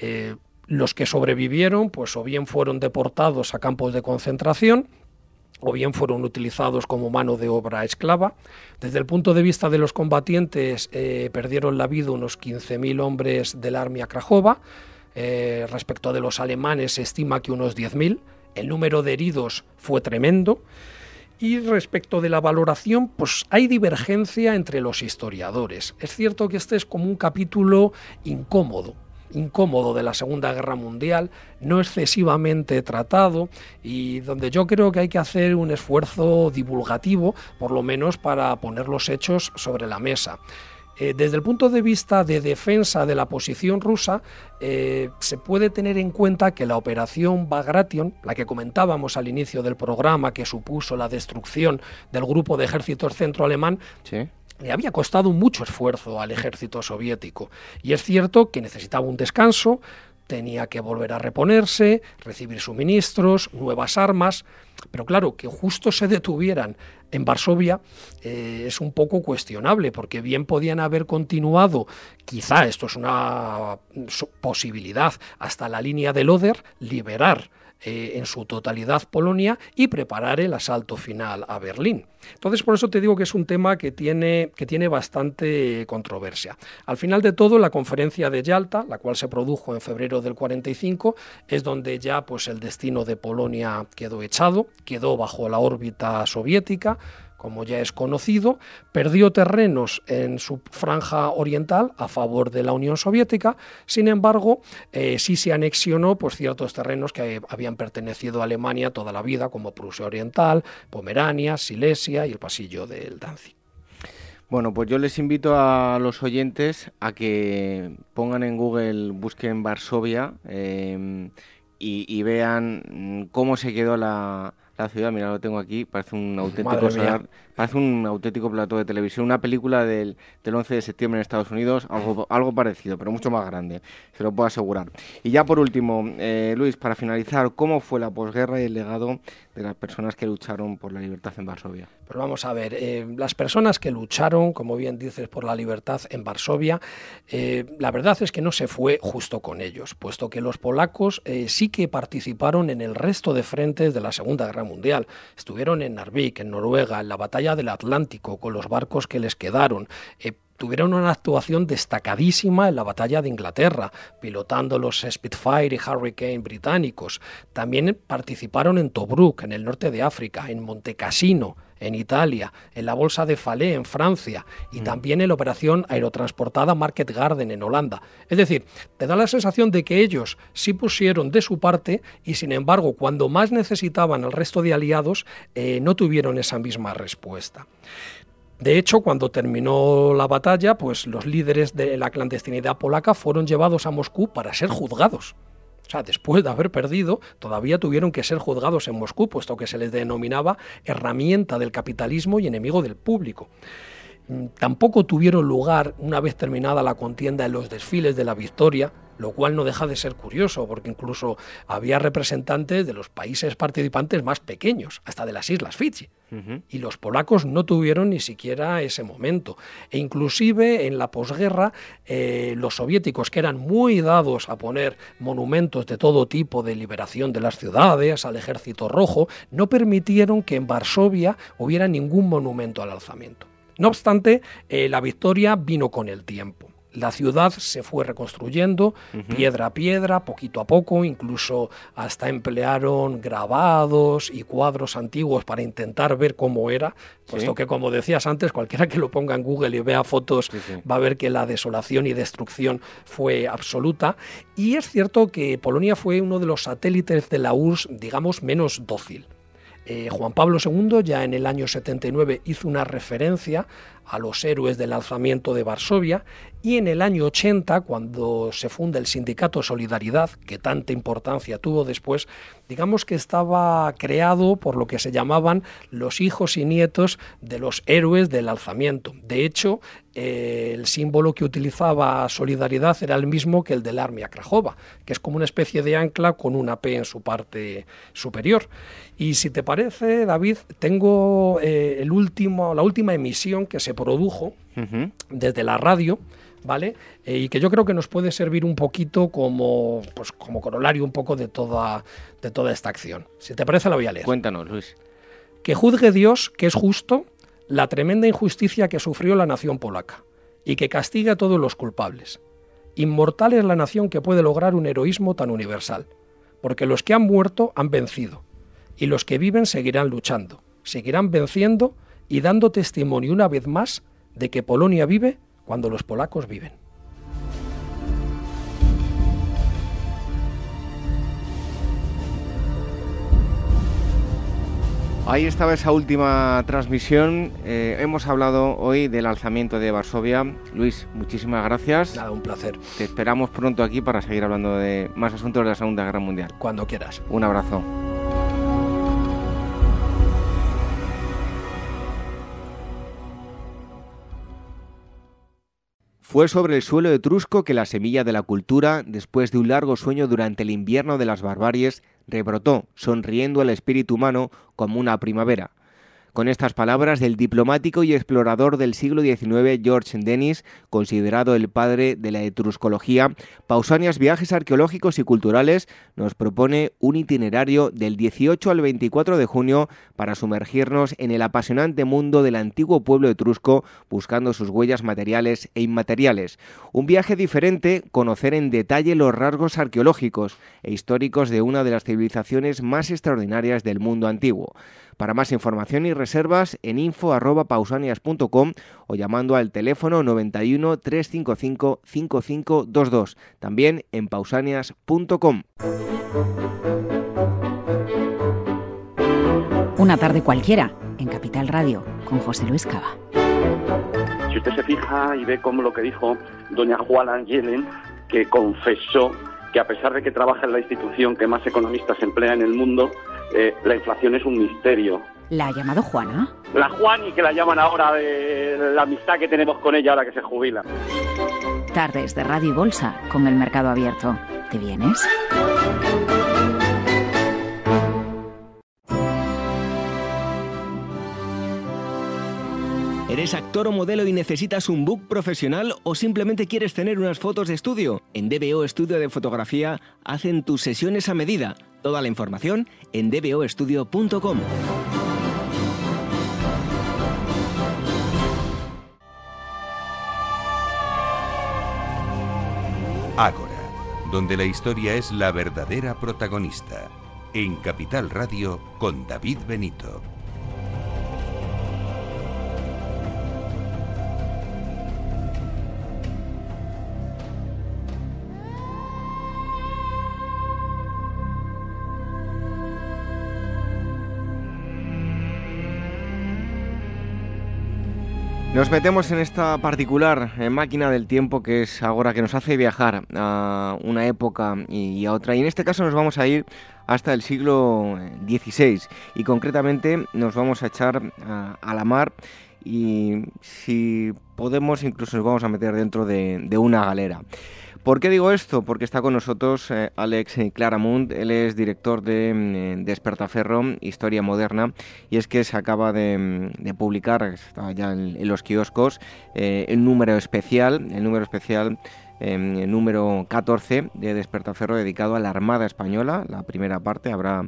Eh, los que sobrevivieron, pues o bien fueron deportados a campos de concentración, o bien fueron utilizados como mano de obra esclava. Desde el punto de vista de los combatientes, eh, perdieron la vida unos 15.000 hombres del Armia Krajova. Eh, respecto de los alemanes, se estima que unos 10.000. El número de heridos fue tremendo. Y respecto de la valoración, pues hay divergencia entre los historiadores. Es cierto que este es como un capítulo incómodo, incómodo de la Segunda Guerra Mundial, no excesivamente tratado y donde yo creo que hay que hacer un esfuerzo divulgativo, por lo menos para poner los hechos sobre la mesa. Eh, desde el punto de vista de defensa de la posición rusa, eh, se puede tener en cuenta que la operación Bagration, la que comentábamos al inicio del programa, que supuso la destrucción del grupo de ejércitos centro alemán, le había costado mucho esfuerzo al ejército soviético. Y es cierto que necesitaba un descanso, tenía que volver a reponerse, recibir suministros, nuevas armas, pero claro, que justo se detuvieran en Varsovia eh, es un poco cuestionable, porque bien podían haber continuado, quizá esto es una posibilidad, hasta la línea del Oder, liberar eh, en su totalidad Polonia y preparar el asalto final a Berlín. Entonces, por eso te digo que es un tema que tiene, que tiene bastante controversia. Al final de todo, la conferencia de Yalta, la cual se produjo en febrero del 45, es donde ya pues, el destino de Polonia quedó echado, quedó bajo la órbita soviética, como ya es conocido, perdió terrenos en su franja oriental a favor de la Unión Soviética, sin embargo, eh, sí se anexionó pues, ciertos terrenos que habían pertenecido a Alemania toda la vida, como Prusia Oriental, Pomerania, Silesia y el pasillo del Danzig. Bueno, pues yo les invito a los oyentes a que pongan en Google, busquen Varsovia eh, y vean cómo se quedó la, la ciudad, mira, lo tengo aquí, parece un auténtico parece un auténtico plato de televisión, una película del, del 11 de septiembre en Estados Unidos, algo, algo parecido, pero mucho más grande, se lo puedo asegurar. Y ya por último, eh, Luis, para finalizar, ¿cómo fue la posguerra y el legado de las personas que lucharon por la libertad en Varsovia? Pues vamos a ver, eh, las personas que lucharon, como bien dices, por la libertad en Varsovia, eh, la verdad es que no se fue justo con ellos, puesto que los polacos sí que participaron en el resto de frentes de la Segunda Guerra Mundial. Estuvieron en Narvik, en Noruega, en la batalla del Atlántico, con los barcos que les quedaron. Eh, tuvieron una actuación destacadísima en la batalla de Inglaterra, pilotando los Spitfire y Hurricane británicos. También participaron en Tobruk, en el norte de África, en Montecassino, en Italia, en la Bolsa de Falais en Francia y mm. también en la operación aerotransportada Market Garden en Holanda. Es decir, te da la sensación de que ellos sí pusieron de su parte y sin embargo cuando más necesitaban al resto de aliados eh, no tuvieron esa misma respuesta. De hecho, cuando terminó la batalla, pues los líderes de la clandestinidad polaca fueron llevados a Moscú para ser juzgados. O sea, después de haber perdido, todavía tuvieron que ser juzgados en Moscú, puesto que se les denominaba herramienta del capitalismo y enemigo del público. Mm, tampoco tuvieron lugar, una vez terminada la contienda, en los desfiles de la victoria, lo cual no deja de ser curioso, porque incluso había representantes de los países participantes más pequeños, hasta de las Islas Fiji. Y los polacos no tuvieron ni siquiera ese momento. E inclusive en la posguerra, eh, los soviéticos, que eran muy dados a poner monumentos de todo tipo de liberación de las ciudades, al ejército rojo, no permitieron que en Varsovia hubiera ningún monumento al alzamiento. No obstante, eh, la victoria vino con el tiempo. La ciudad se fue reconstruyendo piedra a piedra, poquito a poco, incluso hasta emplearon grabados y cuadros antiguos para intentar ver cómo era, puesto que como decías antes, cualquiera que lo ponga en Google y vea fotos va a ver que la desolación y destrucción fue absoluta. Y es cierto que Polonia fue uno de los satélites de la URSS, digamos, menos dócil. Eh, Juan Pablo II ya en el año 79 hizo una referencia a los héroes del alzamiento de Varsovia y en el año 80, cuando se funda el sindicato Solidaridad, que tanta importancia tuvo después, digamos que estaba creado por lo que se llamaban los hijos y nietos de los héroes del alzamiento. De hecho, eh, el símbolo que utilizaba Solidaridad era el mismo que el del Armia Krajova, que es como una especie de ancla con una P en su parte superior. Y si te parece, David, tengo eh, el último, la última emisión que se produjo desde la radio ¿vale? Eh, y que yo creo que nos puede servir un poquito como, pues, como corolario un poco de toda, de toda esta acción. Si te parece, la voy a leer. Cuéntanos, Luis. Que juzgue Dios que es justo la tremenda injusticia que sufrió la nación polaca y que castigue a todos los culpables. Inmortal es la nación que puede lograr un heroísmo tan universal, porque los que han muerto han vencido, y los que viven seguirán luchando, seguirán venciendo y dando testimonio una vez más de que Polonia vive cuando los polacos viven. Ahí estaba esa última transmisión. Eh, hemos hablado hoy del alzamiento de Varsovia. Luis, muchísimas gracias. Nada, un placer. Te esperamos pronto aquí para seguir hablando de más asuntos de la Segunda Guerra Mundial. Cuando quieras. Un abrazo. Fue sobre el suelo etrusco que la semilla de la cultura, después de un largo sueño durante el invierno de las barbaries, rebrotó, sonriendo al espíritu humano como una primavera. Con estas palabras del diplomático y explorador del siglo XIX George Dennis, considerado el padre de la etruscología, Pausanias Viajes Arqueológicos y Culturales nos propone un itinerario del 18 al 24 de junio para sumergirnos en el apasionante mundo del antiguo pueblo etrusco buscando sus huellas materiales e inmateriales. Un viaje diferente, conocer en detalle los rasgos arqueológicos e históricos de una de las civilizaciones más extraordinarias del mundo antiguo. Para más información y reservas en info@pausanias.com o llamando al teléfono 91 355 5522, también en pausanias.com. Una tarde cualquiera en Capital Radio con José Luis Cava. Si usted se fija y ve cómo lo que dijo doña Juana Yellen, que confesó que a pesar de que trabaja en la institución que más economistas emplea en el mundo, eh, la inflación es un misterio. ¿La ha llamado Juana? La Juani, que la llaman ahora de la amistad que tenemos con ella ahora que se jubila. Tardes de Radio y Bolsa con el mercado abierto. ¿Te vienes? ¿Eres actor o modelo y necesitas un book profesional o simplemente quieres tener unas fotos de estudio? En DBO Estudio de Fotografía hacen tus sesiones a medida. Toda la información en dboestudio.com. Ágora, donde la historia es la verdadera protagonista. En Capital Radio con David Benito. Nos metemos en esta particular eh, máquina del tiempo que es ahora que nos hace viajar a una época y a otra. Y en este caso nos vamos a ir hasta el siglo XVI y concretamente nos vamos a echar a, la mar y si podemos incluso nos vamos a meter dentro de, de una galera. ¿Por qué digo esto? Porque está con nosotros eh, Alex Claramund, él es director de mm, Despertaferro, Historia Moderna, y es que se acaba de, mm, publicar, está ya en, los kioscos, eh, el número especial, el número especial em, número 14 de Despertaferro dedicado a la Armada Española. La primera parte habrá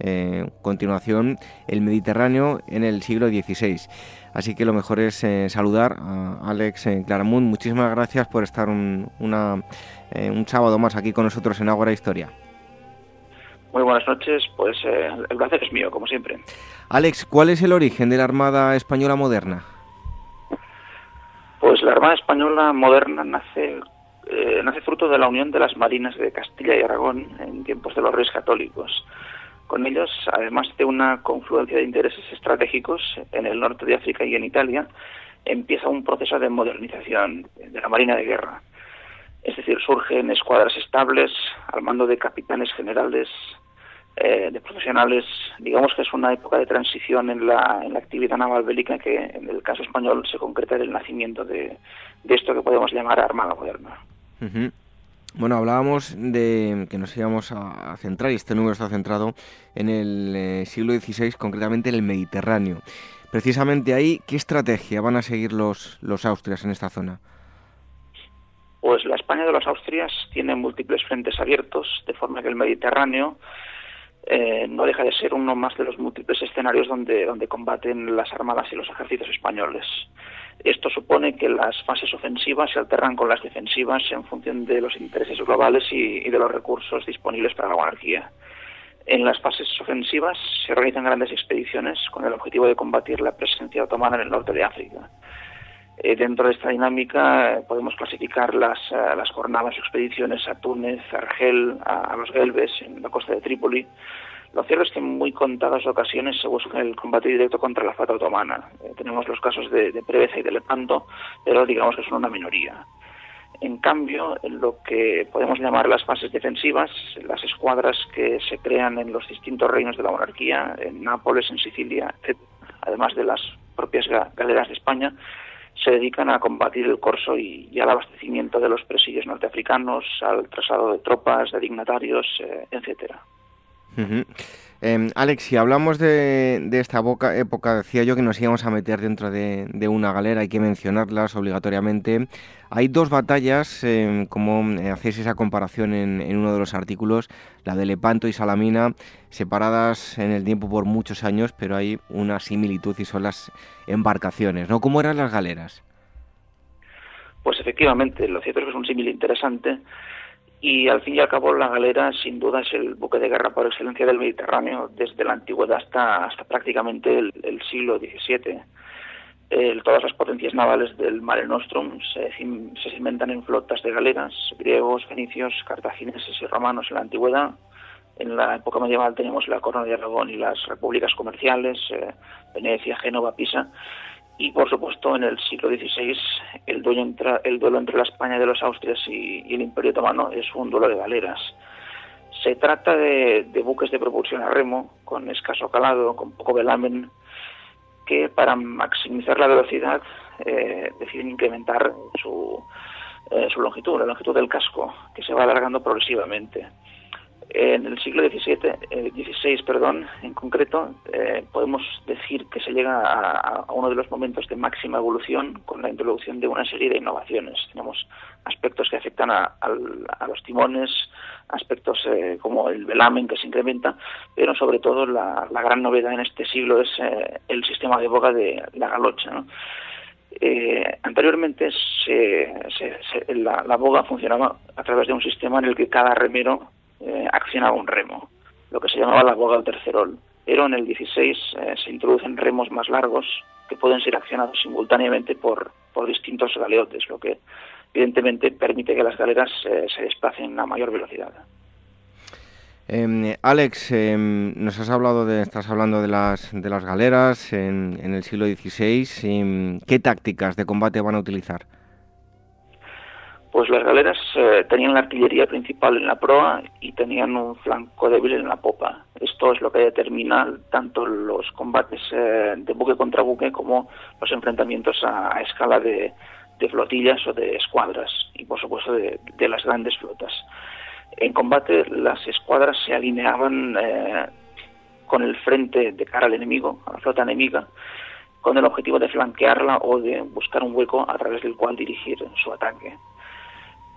eh, continuación el Mediterráneo en el siglo XVI. Así que lo mejor es eh, saludar a Alex eh, Claramunt. Muchísimas gracias por estar un, una, un sábado más aquí con nosotros en Ágora Historia. Muy buenas noches, pues el placer es mío, como siempre. Alex, ¿cuál es el origen de la Armada Española moderna? Pues la Armada Española moderna nace, eh, nace fruto de la unión de las marinas de Castilla y Aragón en tiempos de los reyes católicos. Con ellos, además de una confluencia de intereses estratégicos en el norte de África y en Italia, empieza un proceso de modernización de la Marina de Guerra. Es decir, surgen escuadras estables al mando de capitanes generales, eh, de profesionales. Digamos que es una época de transición en la, en la actividad naval bélica que en el caso español se concreta en el nacimiento de, de esto que podemos llamar Armada Moderna. Ujú. Bueno, hablábamos de que nos íbamos a a centrar, y este número está centrado en el eh, siglo XVI, concretamente en el Mediterráneo. Precisamente ahí, ¿qué estrategia van a seguir los, los austrias en esta zona? Pues la España de los Austrias tiene múltiples frentes abiertos, de forma que el Mediterráneo eh, no deja de ser uno más de los múltiples escenarios donde, donde combaten las armadas y los ejércitos españoles. Esto supone que las fases ofensivas se alternan con las defensivas en función de los intereses globales y, y de los recursos disponibles para la monarquía. En las fases ofensivas se organizan grandes expediciones con el objetivo de combatir la presencia otomana en el norte de África. Eh, dentro de esta dinámica eh, podemos clasificar las, eh, las jornadas o expediciones a Túnez, Argel, a, los Gelbes, en la costa de Trípoli. Lo cierto es que en muy contadas ocasiones se busca el combate directo contra la flota otomana. Tenemos los casos de, de Preveza y de Lepanto, pero digamos que son una minoría. En cambio, en lo que podemos llamar las fases defensivas, las escuadras que se crean en los distintos reinos de la monarquía, en Nápoles, en Sicilia, etc., además de las propias ga- galeras de España, se dedican a combatir el corso y, al abastecimiento de los presidios norteafricanos, al traslado de tropas, de dignatarios, eh, etcétera. Eh, Alex, si hablamos de, de esta boca- época, decía yo que nos íbamos a meter dentro de, una galera, hay que mencionarlas obligatoriamente. Hay dos batallas, eh, como eh, hacéis esa comparación en, en uno de los artículos, la de Lepanto y Salamina, separadas en el tiempo por muchos años, pero hay una similitud y son las embarcaciones, ¿no? ¿Cómo eran las galeras? Pues efectivamente, lo cierto es que es un símil interesante y al fin y al cabo la galera sin duda es el buque de guerra por excelencia del Mediterráneo desde la antigüedad hasta, hasta prácticamente el, siglo XVII. Todas las potencias navales del Mare Nostrum se, se cimentan en flotas de galeras, griegos, fenicios, cartagineses y romanos en la antigüedad. En la época medieval teníamos la corona de Aragón y las repúblicas comerciales, eh, Venecia, Génova, Pisa. Y por supuesto, en el siglo XVI, el duelo, entre, el duelo entre la España de los Austrias y, el Imperio Otomano es un duelo de galeras. Se trata de, de buques de propulsión a remo, con escaso calado, con poco velamen, que para maximizar la velocidad eh, deciden incrementar su, eh, su longitud, la longitud del casco, que se va alargando progresivamente. En el siglo XVII, eh, XVI, perdón, en concreto, eh, podemos decir que se llega a, uno de los momentos de máxima evolución con la introducción de una serie de innovaciones. Tenemos aspectos que afectan a, los timones, aspectos eh, como el velamen que se incrementa, pero sobre todo la, gran novedad en este siglo es eh, el sistema de boga de la galocha. Eh, anteriormente se- se- la boga funcionaba a través de un sistema en el que cada remero eh, accionaba un remo, lo que se llamaba la boga o tercerol. Pero en el 16 eh, se introducen remos más largos que pueden ser accionados simultáneamente por, por distintos galeotes, lo que evidentemente permite que las galeras eh, se desplacen a mayor velocidad. Eh, Alex, eh, nos has hablado de, estás hablando de las, de las galeras en, en el siglo XVI. eh, ¿Qué tácticas de combate van a utilizar? Pues las galeras eh, tenían la artillería principal en la proa y tenían un flanco débil en la popa. Esto es lo que determina tanto los combates eh, de buque contra buque como los enfrentamientos a, escala de, flotillas o de escuadras y por supuesto de, de las grandes flotas. En combate las escuadras se alineaban eh, con el frente de cara al enemigo, a la flota enemiga, con el objetivo de flanquearla o de buscar un hueco a través del cual dirigir su ataque.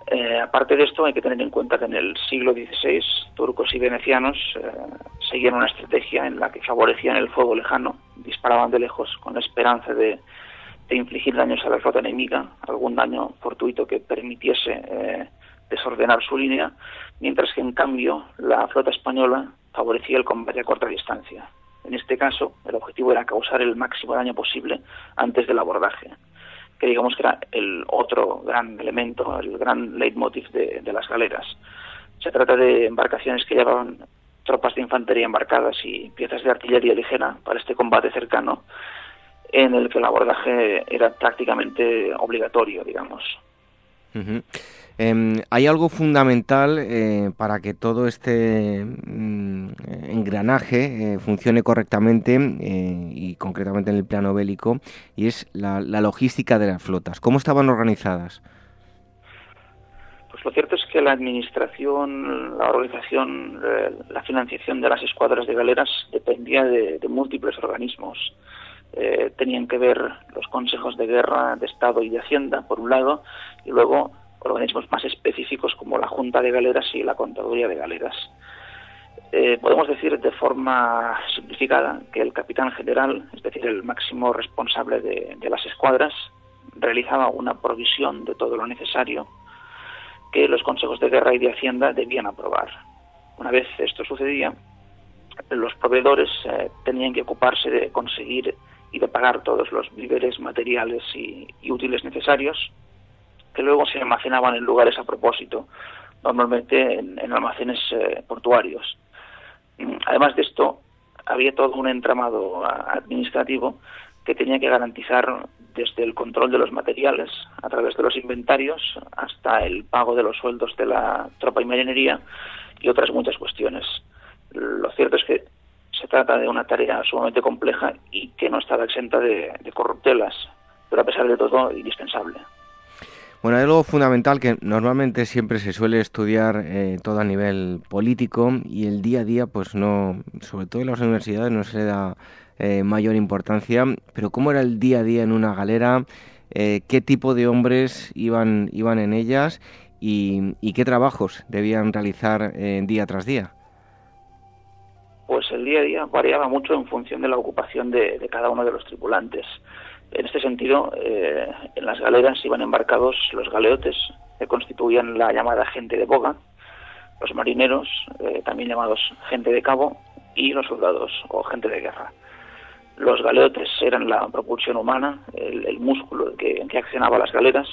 Eh, aparte de esto, hay que tener en cuenta que en el siglo XVI turcos y venecianos eh, seguían una estrategia en la que favorecían el fuego lejano, disparaban de lejos con la esperanza de, infligir daños a la flota enemiga, algún daño fortuito que permitiese eh, desordenar su línea, mientras que en cambio la flota española favorecía el combate a corta distancia. En este caso, el objetivo era causar el máximo daño posible antes del abordaje que digamos que era el otro gran elemento, el gran leitmotiv de, las galeras. Se trata de embarcaciones que llevaban tropas de infantería embarcadas y piezas de artillería ligera para este combate cercano, en el que el abordaje era prácticamente obligatorio, digamos. Em, hay algo fundamental eh, para que todo este mm, engranaje eh, funcione correctamente eh, y concretamente en el plano bélico y es la, logística de las flotas. ¿Cómo estaban organizadas? Pues lo cierto es que la administración, la organización, la financiación de las escuadras de galeras dependía de, de múltiples organismos. tenían que ver los consejos de guerra, de Estado y de Hacienda, por un lado, y luego organismos más específicos como la Junta de Galeras y la Contaduría de Galeras. Eh, podemos decir de forma simplificada que el capitán general, es decir, el máximo responsable de, las escuadras, realizaba una provisión de todo lo necesario que los consejos de guerra y de hacienda debían aprobar. Una vez esto sucedía, los proveedores eh, tenían que ocuparse de conseguir y de pagar todos los víveres materiales y útiles necesarios que luego se almacenaban en lugares a propósito, normalmente en, almacenes eh, portuarios. Mm, además de esto, había todo un entramado administrativo que tenía que garantizar desde el control de los materiales a través de los inventarios hasta el pago de los sueldos de la tropa y marinería y otras muchas cuestiones. Lo cierto es que se trata de una tarea sumamente compleja y que no estaba exenta de corruptelas, pero a pesar de todo indispensable. Bueno, hay algo fundamental que normalmente siempre se suele estudiar eh, todo a nivel político y el día a día, pues no, sobre todo en las universidades no se da eh, mayor importancia, pero ¿cómo era el día a día en una galera? Eh, ¿Qué tipo de hombres iban, iban en ellas y, qué trabajos debían realizar día tras día? Pues el día a día variaba mucho en función de la ocupación de cada uno de los tripulantes. En este sentido, eh, en las galeras iban embarcados los galeotes, que constituían la llamada gente de boga, los marineros, eh, también llamados gente de cabo, y los soldados o gente de guerra. Los galeotes eran la propulsión humana, el, músculo que, que, accionaba las galeras,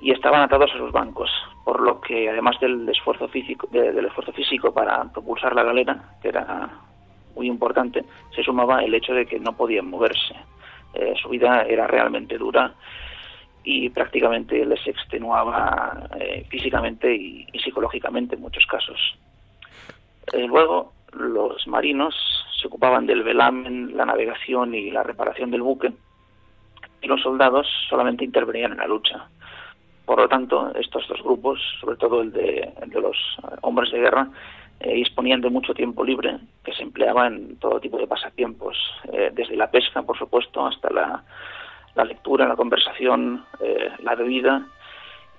y estaban atados a sus bancos, por lo que además del esfuerzo físico, del esfuerzo físico para propulsar la galera, que era muy importante, se sumaba el hecho de que no podían moverse eh, su vida era realmente dura y prácticamente les extenuaba eh, físicamente y, psicológicamente en muchos casos. Eh, luego, los marinos se ocupaban del velamen, la navegación y la reparación del buque, y los soldados solamente intervenían en la lucha. Por lo tanto, estos dos grupos, sobre todo el de los hombres de guerra, eh, disponían de mucho tiempo libre que se empleaba en todo tipo de pasatiempos, eh, desde la pesca, por supuesto, hasta la, lectura, la conversación, eh, la bebida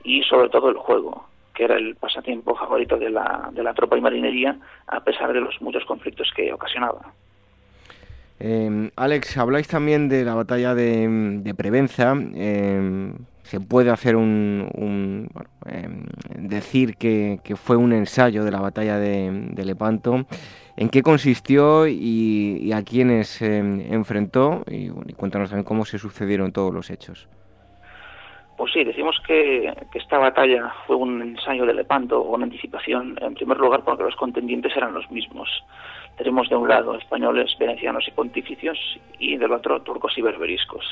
y sobre todo el juego, que era el pasatiempo favorito de la, de la tropa y marinería, a pesar de los muchos conflictos que ocasionaba. Alex, habláis también de la batalla de, de Prevenza se puede hacer un, em, decir que, fue un ensayo de la batalla de, Lepanto. ¿En qué consistió y, a quiénes em, enfrentó? Y, cuéntanos también cómo se sucedieron todos los hechos. Pues sí, decimos que, esta batalla fue un ensayo de Lepanto una anticipación, en primer lugar porque los contendientes eran los mismos. Tenemos de un lado españoles, venecianos y pontificios y del otro turcos y berberiscos.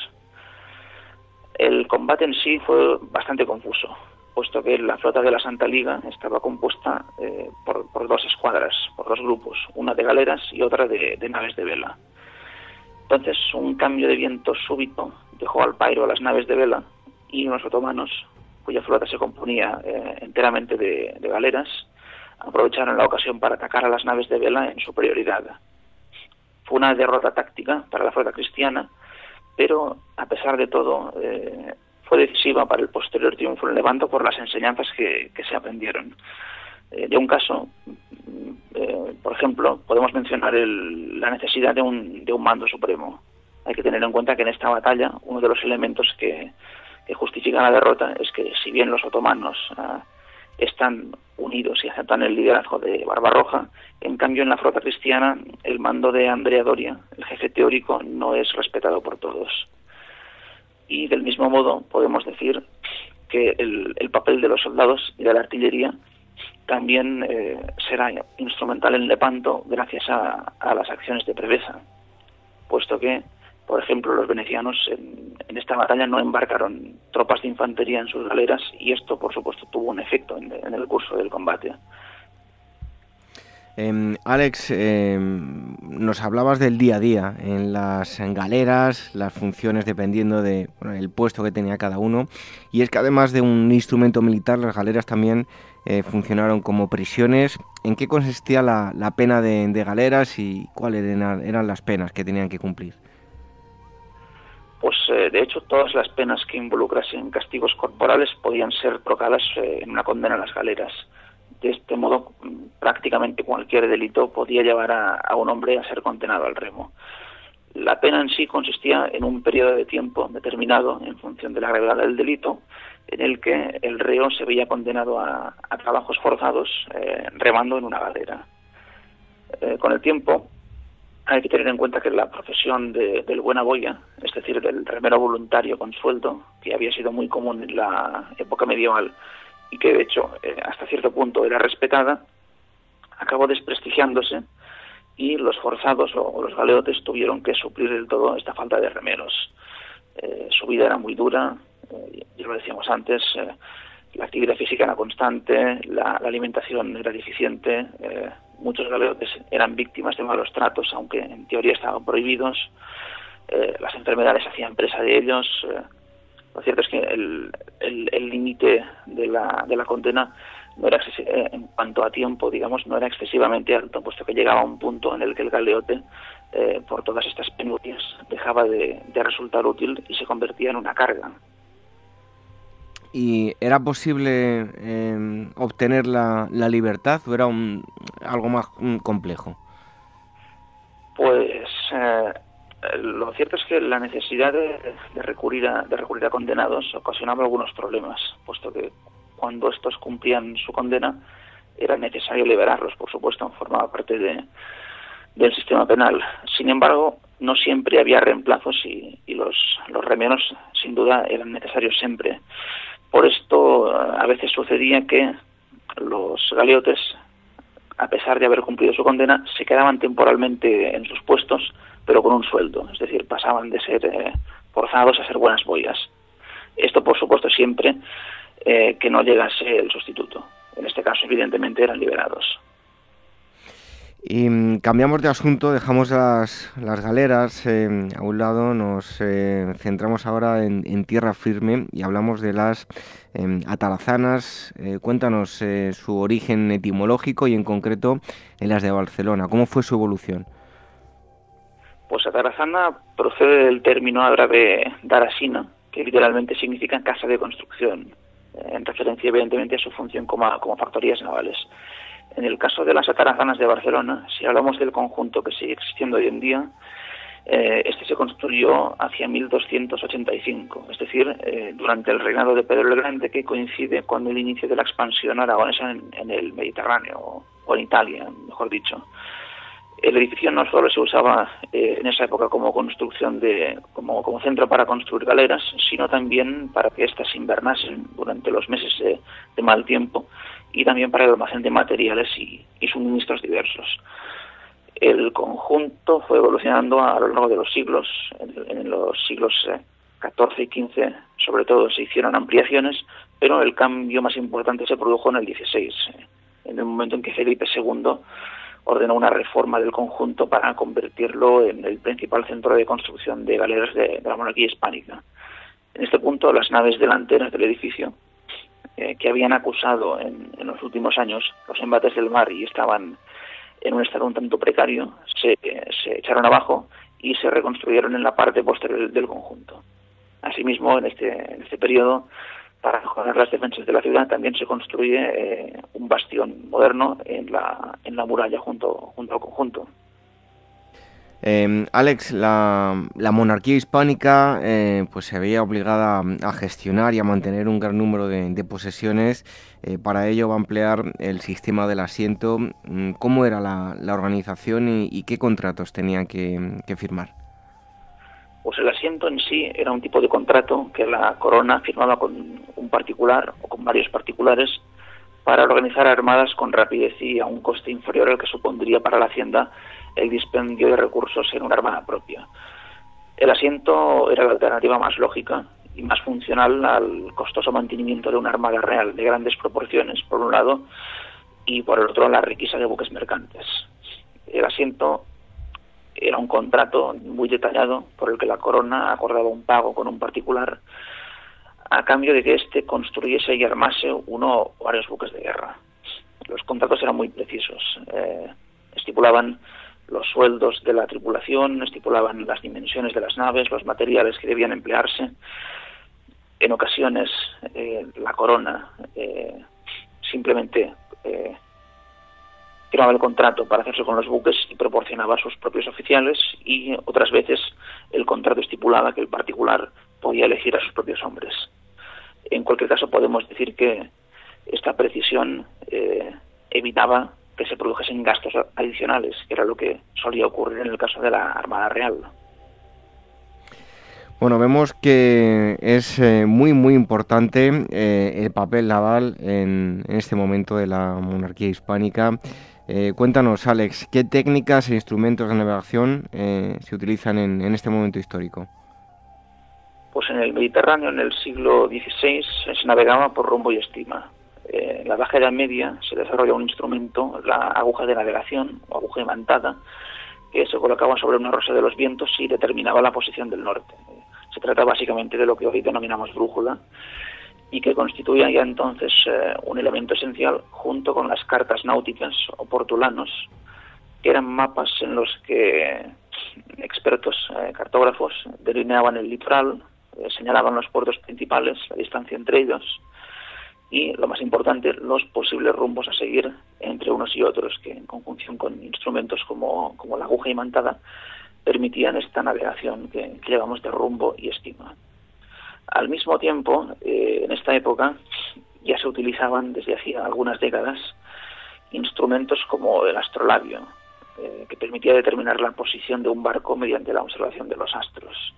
El combate en sí fue bastante confuso, puesto que la flota de la Santa Liga estaba compuesta eh, por, dos escuadras, por dos grupos, una de galeras y otra de, naves de vela. Entonces, un cambio de viento súbito dejó al pairo a las naves de vela y los otomanos, cuya flota se componía eh, enteramente de, de galeras, aprovecharon la ocasión para atacar a las naves de vela en superioridad. Fue una derrota táctica para la flota cristiana, pero a pesar de todo, eh, fue decisiva para el posterior triunfo en Levanto por las enseñanzas que, se aprendieron. Eh, de un caso, eh, por ejemplo, podemos mencionar la necesidad de un, de un mando supremo. Hay que tener en cuenta que en esta batalla uno de los elementos que, que justifican la derrota es que si bien los otomanos ah, están unidos y aceptan el liderazgo de Barbarroja, en cambio en la flota cristiana el mando de Andrea Doria, el jefe teórico, no es respetado por todos. Y del mismo modo podemos decir que el, papel de los soldados y de la artillería también eh, será instrumental en Lepanto gracias a, las acciones de Prevesa, puesto que por ejemplo, los venecianos en, esta batalla no embarcaron tropas de infantería en sus galeras y esto, por supuesto, tuvo un efecto en, el curso del combate. Em, Alex, em, nos hablabas del día a día en las galeras, las funciones dependiendo del el puesto que tenía cada uno, y es que además de un instrumento militar, las galeras también eh, funcionaron como prisiones. ¿En qué consistía la, pena de, galeras y cuáles eran las penas que tenían que cumplir? Pues eh, de hecho todas las penas que involucrasen castigos corporales podían ser trocadas eh, en una condena a las galeras. De este modo, prácticamente cualquier delito podía llevar a, un hombre a ser condenado al remo. La pena en sí consistía en un periodo de tiempo determinado en función de la gravedad del delito, en el que el reo se veía condenado a, trabajos forzados eh, remando en una galera. con el tiempo, hay que tener en cuenta que la profesión del buena boya, es decir, del remero voluntario con sueldo, que había sido muy común en la época medieval y que de hecho eh, hasta cierto punto era respetada, acabó desprestigiándose y los forzados o los galeotes tuvieron que suplir del todo esta falta de remeros. Eh, su vida era muy dura, eh, ya lo decíamos antes, la actividad física era constante, la, alimentación era deficiente, muchos galeotes eran víctimas de malos tratos, aunque en teoría estaban prohibidos, eh, las enfermedades hacían presa de ellos. Eh, lo cierto es que el límite de, la, de la condena no era en cuanto a tiempo, digamos, no era excesivamente alto, puesto que llegaba a un punto en el que el galeote, por todas estas penurias, dejaba de resultar útil y se convertía en una carga ¿Y era posible em, obtener la, libertad o era un, algo más complejo? Pues eh, lo cierto es que la necesidad de, recurrir a, de recurrir a condenados ocasionaba algunos problemas, puesto que cuando estos cumplían su condena era necesario liberarlos, por supuesto, formaba parte de, del sistema penal. Sin embargo, no siempre había reemplazos y, los, los remenos, sin duda, eran necesarios siempre. Por esto a veces sucedía que los galeotes, a pesar de haber cumplido su condena, se quedaban temporalmente en sus puestos, pero con un sueldo, es decir, pasaban de ser eh, forzados a ser buenas boyas. Esto, por supuesto, siempre eh, que no llegase el sustituto. En este caso, evidentemente, eran liberados. Y mm, cambiamos de asunto, dejamos las, las galeras eh, a un lado, nos eh, centramos ahora en, tierra firme y hablamos de las em, atarazanas. Eh, cuéntanos su origen etimológico y en concreto en las de Barcelona. ¿Cómo fue su evolución? Pues atarazana procede del término árabe darasina, que literalmente significa casa de construcción, en referencia evidentemente a su función como, como factorías navales. En el caso de las atarazanas de Barcelona, si hablamos del conjunto que sigue existiendo hoy en día, eh, este se construyó hacia 1285, es decir, eh, durante el reinado de Pedro el Grande, que coincide con el inicio de la expansión aragonesa en, el Mediterráneo, o en Italia, mejor dicho. El edificio no solo se usaba eh, en esa época como construcción de, como, como, centro para construir galeras, sino también para que éstas invernasen durante los meses de mal tiempo y también para el almacén de materiales y, suministros diversos. El conjunto fue evolucionando a lo largo de los siglos. En, los siglos XIV eh, y XV, sobre todo, se hicieron ampliaciones, pero el cambio más importante se produjo en el XVI, eh, en el momento en que Felipe II ordenó una reforma del conjunto para convertirlo en el principal centro de construcción de galeras de la monarquía hispánica. En este punto, las naves delanteras del edificio eh, que habían acusado en, los últimos años los embates del mar y estaban en un estado un tanto precario, se, echaron abajo y se reconstruyeron en la parte posterior del, conjunto. Asimismo, en este, en este periodo, para mejorar las defensas de la ciudad, también se construye eh, un bastión moderno en la, en la muralla junto, junto al conjunto. Em, Alex, la, monarquía hispánica eh, pues se veía obligada a gestionar y a mantener un gran número de, posesiones. Eh, para ello va a emplear el sistema del asiento. Mm, ¿Cómo era la, organización y, qué contratos tenían que, firmar? Pues el asiento en sí era un tipo de contrato que la corona firmaba con un particular o con varios particulares para organizar armadas con rapidez y a un coste inferior al que supondría para la hacienda el dispendio de recursos en una armada propia. El asiento era la alternativa más lógica y más funcional al costoso mantenimiento de una armada real de grandes proporciones, por un lado, y por el otro la riqueza de buques mercantes. El asiento era un contrato muy detallado por el que la corona acordaba un pago con un particular a cambio de que éste construyese y armase uno o varios buques de guerra. Los contratos eran muy precisos. Eh, estipulaban los sueldos de la tripulación, estipulaban las dimensiones de las naves, los materiales que debían emplearse. En ocasiones eh, la corona eh, simplemente eh, el contrato para hacerse con los buques y proporcionaba a sus propios oficiales y otras veces el contrato estipulaba que el particular podía elegir a sus propios hombres. En cualquier caso podemos decir que esta precisión evitaba que se produjesen gastos adicionales, que era lo que solía ocurrir en el caso de la Armada Real. Bueno, vemos que es eh, muy, muy importante eh, el papel naval en, este momento de la monarquía hispánica. Eh, cuéntanos, Alex, ¿qué técnicas e instrumentos de navegación se utilizan en, en, este momento histórico? Pues en el Mediterráneo, en el siglo XVI, se navegaba por rumbo y estima en la Baja Edad Media se desarrolla un instrumento, la aguja de navegación o aguja imantada, que se colocaba sobre una rosa de los vientos y determinaba la posición del norte. Se trata básicamente de lo que hoy denominamos brújula y que constituía ya entonces eh, un elemento esencial junto con las cartas náuticas o portulanos, que eran mapas en los que expertos eh, cartógrafos delineaban el litoral, eh, señalaban los puertos principales, la distancia entre ellos, y, lo más importante, los posibles rumbos a seguir entre unos y otros, que en conjunción con instrumentos como, como la aguja imantada permitían esta navegación que, que llevamos de rumbo y estima. Al mismo tiempo, eh, en esta época ya se utilizaban desde hacía algunas décadas instrumentos como el astrolabio, eh, que permitía determinar la posición de un barco mediante la observación de los astros.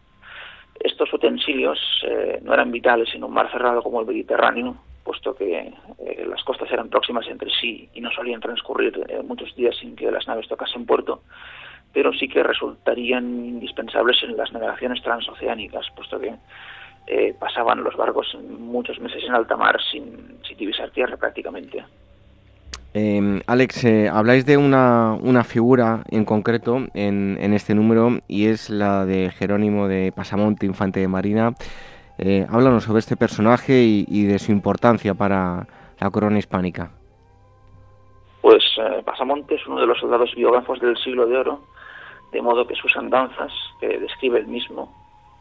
Estos utensilios eh, no eran vitales en un mar cerrado como el Mediterráneo, puesto que eh, las costas eran próximas entre sí y no solían transcurrir eh, muchos días sin que las naves tocasen puerto, pero sí que resultarían indispensables en las navegaciones transoceánicas, puesto que eh, pasaban los barcos muchos meses en alta mar sin, divisar tierra prácticamente. Em, Alex, habláis de una, una, figura en concreto en, en, este número y es la de Jerónimo de Pasamonte, infante de Marina. Eh, háblanos sobre este personaje y, de su importancia para la corona hispánica. Pues eh, Pasamonte es uno de los soldados biógrafos del siglo de oro, de modo que sus andanzas, que describe él mismo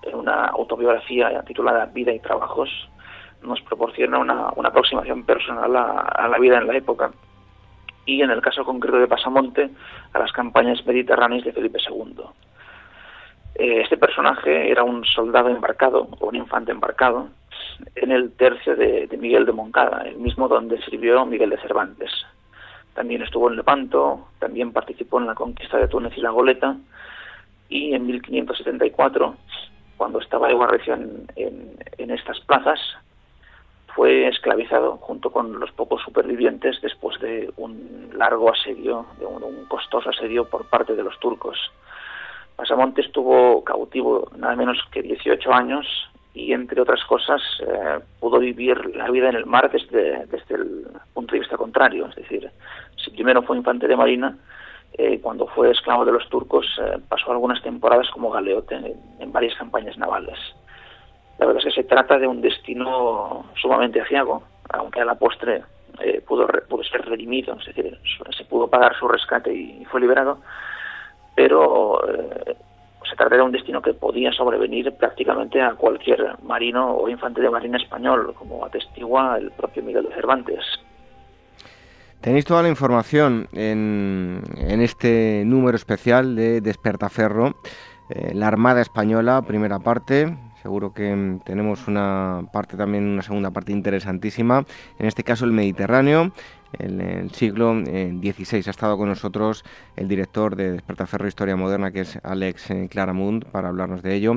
en una autobiografía titulada Vida y Trabajos, nos proporciona una, aproximación personal a, la vida en la época y, en el caso concreto de Pasamonte, a las campañas mediterráneas de Felipe II. Eh, este personaje era un soldado embarcado, o un infante embarcado, en el tercio de, Miguel de Moncada, el mismo donde sirvió Miguel de Cervantes. También estuvo en Lepanto, también participó en la conquista de Túnez y la Goleta, y en 1574, cuando estaba de guardia en, estas plazas, fue esclavizado junto con los pocos supervivientes después de un largo asedio, de un costoso asedio por parte de los turcos. Pasamonte estuvo cautivo nada menos que 18 años y, entre otras cosas, eh, pudo vivir la vida en el mar desde, desde el punto de vista contrario. Es decir, si primero fue infante de marina, eh, cuando fue esclavo de los turcos, eh, pasó algunas temporadas como galeote en, varias campañas navales. La verdad es que se trata de un destino sumamente aciago, aunque a la postre pudo, pudo, ser redimido, es decir, se pudo pagar su rescate y fue liberado pero eh, se trata de un destino que podía sobrevenir prácticamente a cualquier marino o infante de marina español, como atestigua el propio Miguel de Cervantes. Tenéis toda la información en, este número especial de Despertaferro, eh, la Armada Española, primera parte. Seguro que tenemos una parte también, una segunda parte interesantísima. En este caso el Mediterráneo, en el siglo XVI. Ha estado con nosotros el director de Despertaferro Historia Moderna, que es Alex eh, Claramund, para hablarnos de ello.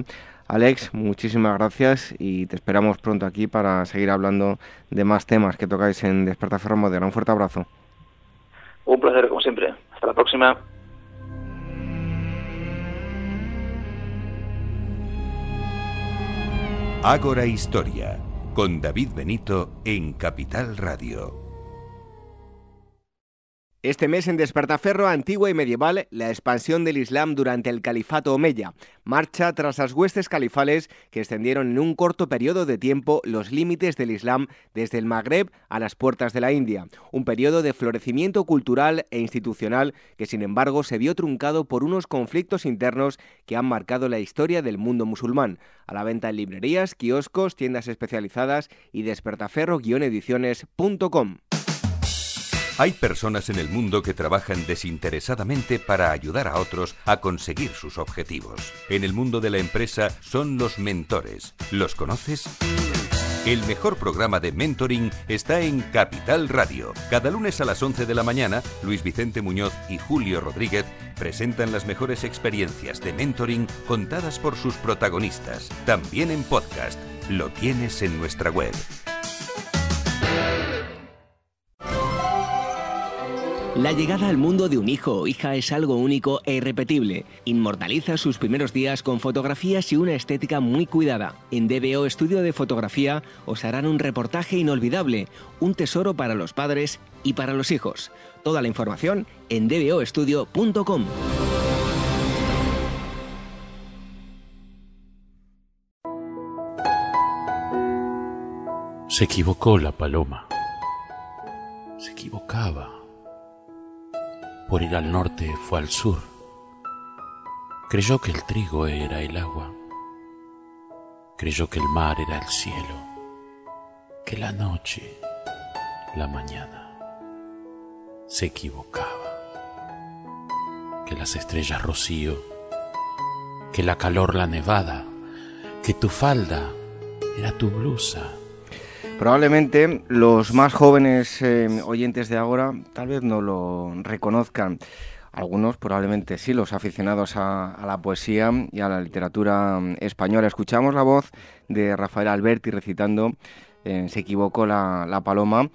Alex, muchísimas gracias y te esperamos pronto aquí para seguir hablando de más temas que tocáis en Despertaferro Moderna. Un fuerte abrazo. Un placer, como siempre. Hasta la próxima. Ágora Historia, con David Benito en Capital Radio. Este mes en Despertaferro Antigua y Medieval, la expansión del Islam durante el Califato Omeya. Marcha tras las huestes califales que extendieron en un corto periodo de tiempo los límites del Islam desde el Magreb a las puertas de la India. Un periodo de florecimiento cultural e institucional que sin embargo se vio truncado por unos conflictos internos que han marcado la historia del mundo musulmán. A la venta en librerías, kioscos, tiendas especializadas y despertaferro-ediciones.com. Hay personas en el mundo que trabajan desinteresadamente para ayudar a otros a conseguir sus objetivos. En el mundo de la empresa son los mentores. ¿Los conoces? El mejor programa de mentoring está en Capital Radio. Cada lunes a las 11 de la mañana, Luis Vicente Muñoz y Julio Rodríguez presentan las mejores experiencias de mentoring contadas por sus protagonistas. También en podcast. Lo tienes en nuestra web. La llegada al mundo de un hijo o hija es algo único e irrepetible. Inmortaliza sus primeros días con fotografías y una estética muy cuidada. En DBO Estudio de Fotografía os harán un reportaje inolvidable, un tesoro para los padres y para los hijos. Toda la información en dboestudio.com. Se equivocó la paloma. Se equivocaba por ir al norte fue al sur. Creyó que el trigo era el agua. Creyó que el mar era el cielo. Que la noche, la mañana, se equivocaba. Que las estrellas rocío. Que la calor la nevada. Que tu falda era tu blusa Probablemente los más jóvenes eh, oyentes de ahora tal vez no lo reconozcan. Algunos probablemente sí, los aficionados a, la poesía y a la literatura mm, española. Escuchamos la voz de Rafael Alberti recitando eh, Se equivocó la, la paloma.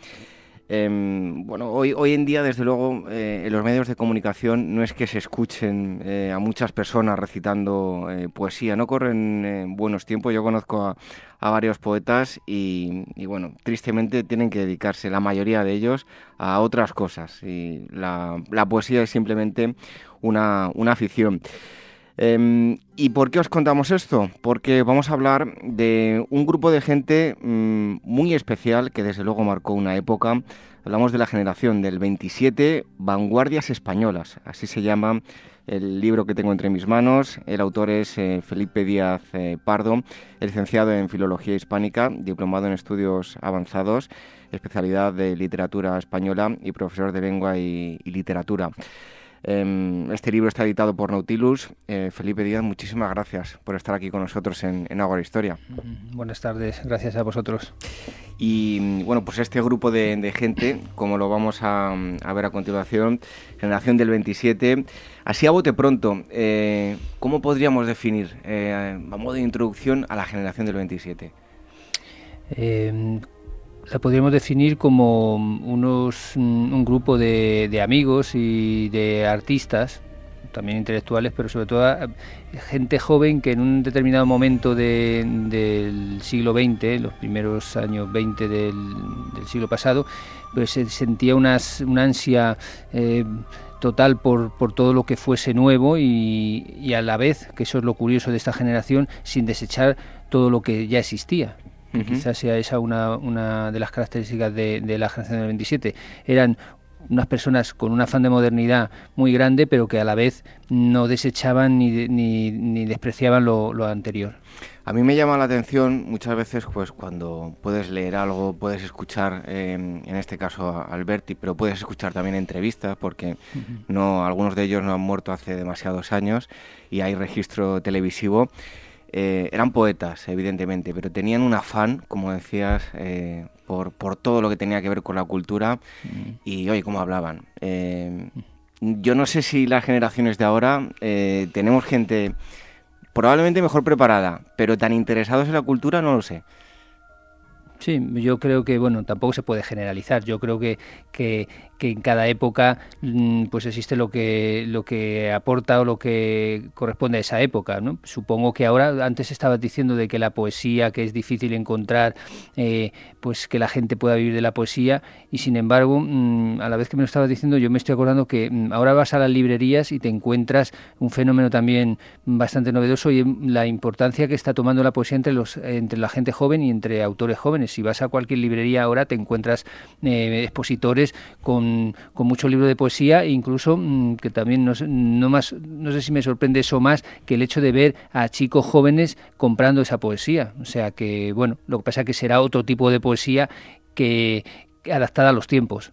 Em, bueno, hoy, hoy en día, desde luego, eh, en los medios de comunicación no es que se escuchen eh, a muchas personas recitando eh, poesía, no corren buenos tiempos. Yo conozco a, varios poetas y, bueno, tristemente tienen que dedicarse, la mayoría de ellos, a otras cosas. Y la, poesía es simplemente una, afición. Em, ¿Y por qué os contamos esto? Porque vamos a hablar de un grupo de gente mm, muy especial que desde luego marcó una época. Hablamos de la generación del 27, Vanguardias Españolas, así se llama el libro que tengo entre mis manos. El autor es eh, Felipe Díaz eh, Pardo, licenciado en Filología Hispánica, diplomado en Estudios Avanzados, especialidad de Literatura Española y profesor de Lengua y Literatura. Em, este libro está editado por Nautilus. Eh, Felipe Díaz, muchísimas gracias por estar aquí con nosotros en, en Agora Historia. Buenas tardes, gracias a vosotros. Y bueno, pues este grupo de, gente, como lo vamos a, ver a continuación, generación del 27, así a bote pronto, eh, ¿cómo podríamos definir, eh, a modo de introducción, a la generación del 27? La podríamos definir como unos, un grupo de, amigos y de artistas, también intelectuales, pero sobre todo eh, gente joven que en un determinado momento del siglo XX, los primeros años 20 del, siglo pasado, pues se sentía una ansia eh, total por, por, todo lo que fuese nuevo y, y a la vez, que eso es lo curioso de esta generación, sin desechar todo lo que ya existía. Quizás sea esa una, una de las características de, la generación del 27. Eran unas personas con un afán de modernidad muy grande, pero que a la vez no desechaban ni, ni, ni despreciaban lo, lo anterior. A mí me llama la atención muchas veces pues cuando puedes leer algo, puedes escuchar, eh, en este caso a Alberti, pero puedes escuchar también entrevistas porque no algunos de ellos no han muerto hace demasiados años y hay registro televisivo. Eh, eran poetas, evidentemente, pero tenían un afán, como decías, eh, por, por, todo lo que tenía que ver con la cultura y hoy cómo hablaban. yo no sé si las generaciones de ahora tenemos gente probablemente mejor preparada, pero tan interesados en la cultura no lo sé. Sí, yo creo que, bueno, tampoco se puede generalizar. Yo creo que, que, que en cada época mm, pues existe lo que lo que aporta o lo que corresponde a esa época ¿no? supongo que ahora antes estabas diciendo de que la poesía que es difícil encontrar eh, pues que la gente pueda vivir de la poesía y sin embargo mm, a la vez que me lo estabas diciendo yo me estoy acordando que mm, ahora vas a las librerías y te encuentras un fenómeno también bastante novedoso y la importancia que está tomando la poesía entre los entre la gente joven y entre autores jóvenes si vas a cualquier librería ahora te encuentras eh, expositores con con, mucho libro de poesía e incluso mm, que también no, no, más, no sé si me sorprende eso más que el hecho de ver a chicos jóvenes comprando esa poesía. O sea que, bueno, lo que pasa es que será otro tipo de poesía que, adaptada a los tiempos.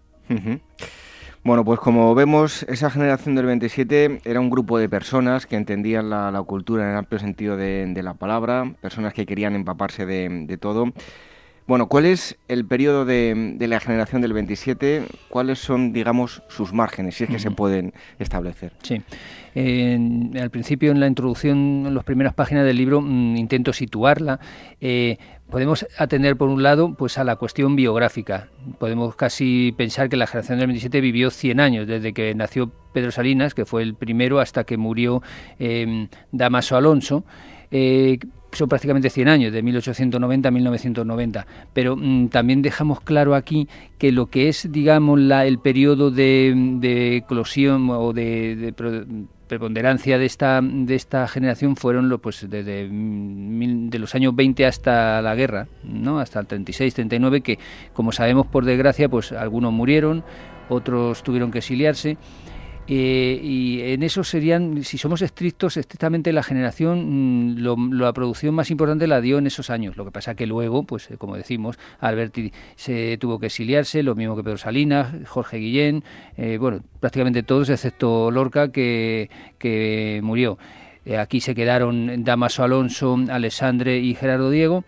Bueno, pues como vemos, esa generación del 27 era un grupo de personas que entendían la, cultura en el amplio sentido de, la palabra, personas que querían empaparse de todo bueno, ¿cuál es el periodo de, la generación del 27? ¿Cuáles son, digamos, sus márgenes, si es que se pueden establecer? Sí. al principio, en la introducción, en las primeras páginas del libro, mm, intento situarla. Eh, podemos atender, por un lado, pues a la cuestión biográfica. Podemos casi pensar que la generación del 27 vivió 100 años, desde que nació Pedro Salinas, que fue el primero, hasta que murió eh, Damaso Alonso. Eh, son prácticamente 100 años, de 1890 a 1990, pero mm, también dejamos claro aquí que lo que es, digamos, la, el periodo de, de eclosión o de, preponderancia de esta de esta generación fueron pues desde de los años 20 hasta la guerra, ¿no? Hasta el 36, 39 que como sabemos por desgracia, pues algunos murieron, otros tuvieron que exiliarse eh, y en eso serían, si somos estrictos, estrictamente la generación, mm, la producción más importante la dio en esos años. Lo que pasa que luego, pues eh, como decimos, Alberti se tuvo que exiliarse, lo mismo que Pedro Salinas, Jorge Guillén, eh, bueno, prácticamente todos, excepto Lorca, que, que murió. aquí se quedaron Damaso Alonso, Alessandre y Gerardo Diego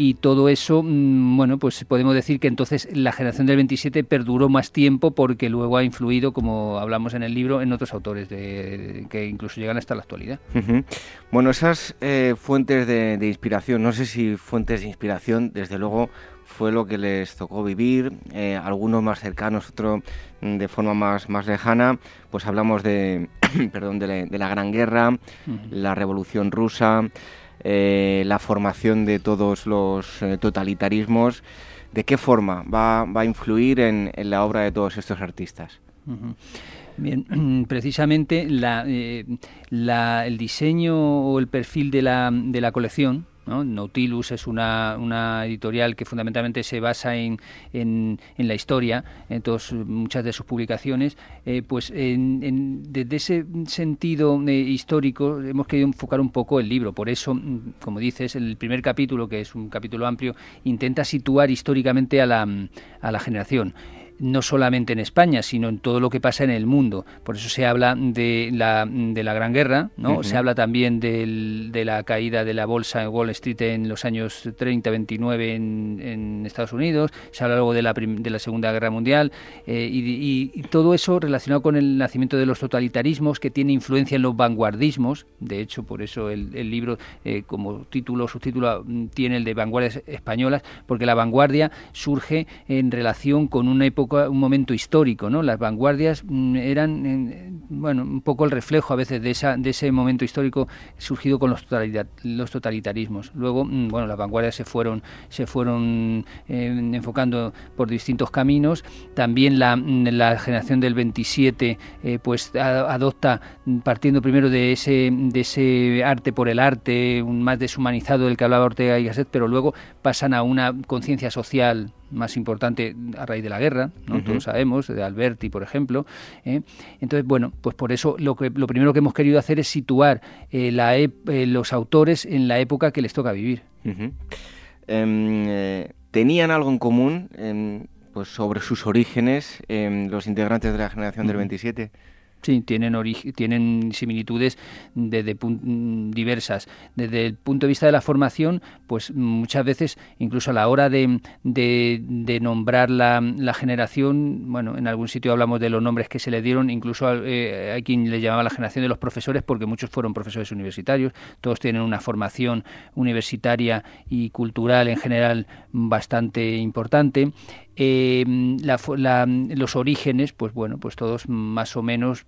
y todo eso, mm, bueno, pues podemos decir que entonces la generación del 27 perduró más tiempo porque luego ha influido, como hablamos en el libro, en otros autores de, que incluso llegan hasta la actualidad. Bueno, esas eh, fuentes de, inspiración, no sé si fuentes de inspiración, desde luego fue lo que les tocó vivir, eh, algunos más cercanos, otros mm, de forma más, más lejana, pues hablamos de, perdón, de la, Gran Guerra, la Revolución Rusa, eh, la formación de todos los eh, totalitarismos, ¿de qué forma va, va a influir en, la obra de todos estos artistas? Bien, precisamente eh, la, el diseño o el perfil de la, de la colección Nautilus es una, editorial que fundamentalmente se basa en, en, la historia, en muchas de sus publicaciones. Eh, pues desde ese sentido eh, histórico hemos querido enfocar un poco el libro. Por eso, mm, como dices, el primer capítulo, que es un capítulo amplio, intenta situar históricamente a la, a la generación no solamente en España, sino en todo lo que pasa en el mundo. Por eso se habla de la, de la Gran Guerra, ¿no? Se habla también de la caída de la bolsa en Wall Street en los años 30, 29 en, en Estados Unidos, se habla luego de la, de la Segunda Guerra Mundial eh, y, todo eso relacionado con el nacimiento de los totalitarismos que tiene influencia en los vanguardismos. De hecho, por eso el, libro eh, como título, subtítulo, mm, tiene el de vanguardias españolas, porque la vanguardia surge en relación con una época un momento histórico, ¿no? Las vanguardias mm, eran, bueno, un poco el reflejo a veces de, esa, de ese momento histórico surgido con los, los totalitarismos. Luego, mm, bueno, las vanguardias se fueron, se fueron eh, enfocando por distintos caminos. También la, mm, la generación del 27, eh, pues adopta, partiendo primero de ese, de ese arte por el arte, más deshumanizado del que hablaba Ortega y Gasset, pero luego pasan a una conciencia social más importante a raíz de la guerra, ¿no? todos sabemos, de Alberti, por ejemplo. ¿eh? Entonces, bueno, pues por eso lo, que, lo primero que hemos querido hacer es situar eh, la los autores en la época que les toca vivir. Em, ¿Tenían algo en común em, pues sobre sus orígenes em, los integrantes de la generación del 27? Sí, tienen, tienen similitudes desde diversas. Desde el punto de vista de la formación, pues muchas veces, incluso a la hora de, de, nombrar la, la, generación, bueno, en algún sitio hablamos de los nombres que se le dieron, incluso eh, hay quien le llamaba la generación de los profesores, porque muchos fueron profesores universitarios, todos tienen una formación universitaria y cultural en general bastante importante. Eh, los orígenes, pues bueno, pues todos más o menos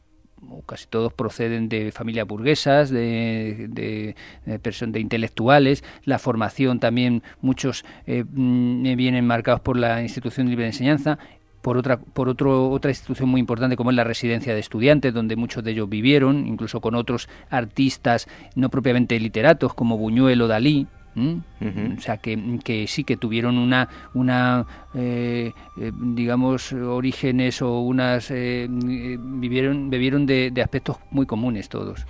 casi todos proceden de familias burguesas, de, de, de, intelectuales, la formación también, muchos eh, mm, vienen marcados por la institución libre de enseñanza, por otra por otro, otra institución muy importante como es la residencia de estudiantes donde muchos de ellos vivieron incluso con otros artistas no propiamente literatos como Buñuel o Dalí o sea, que, que, sí que tuvieron una, una eh, eh, digamos, orígenes o unas... Eh, vivieron, vivieron de, de, aspectos muy comunes todos.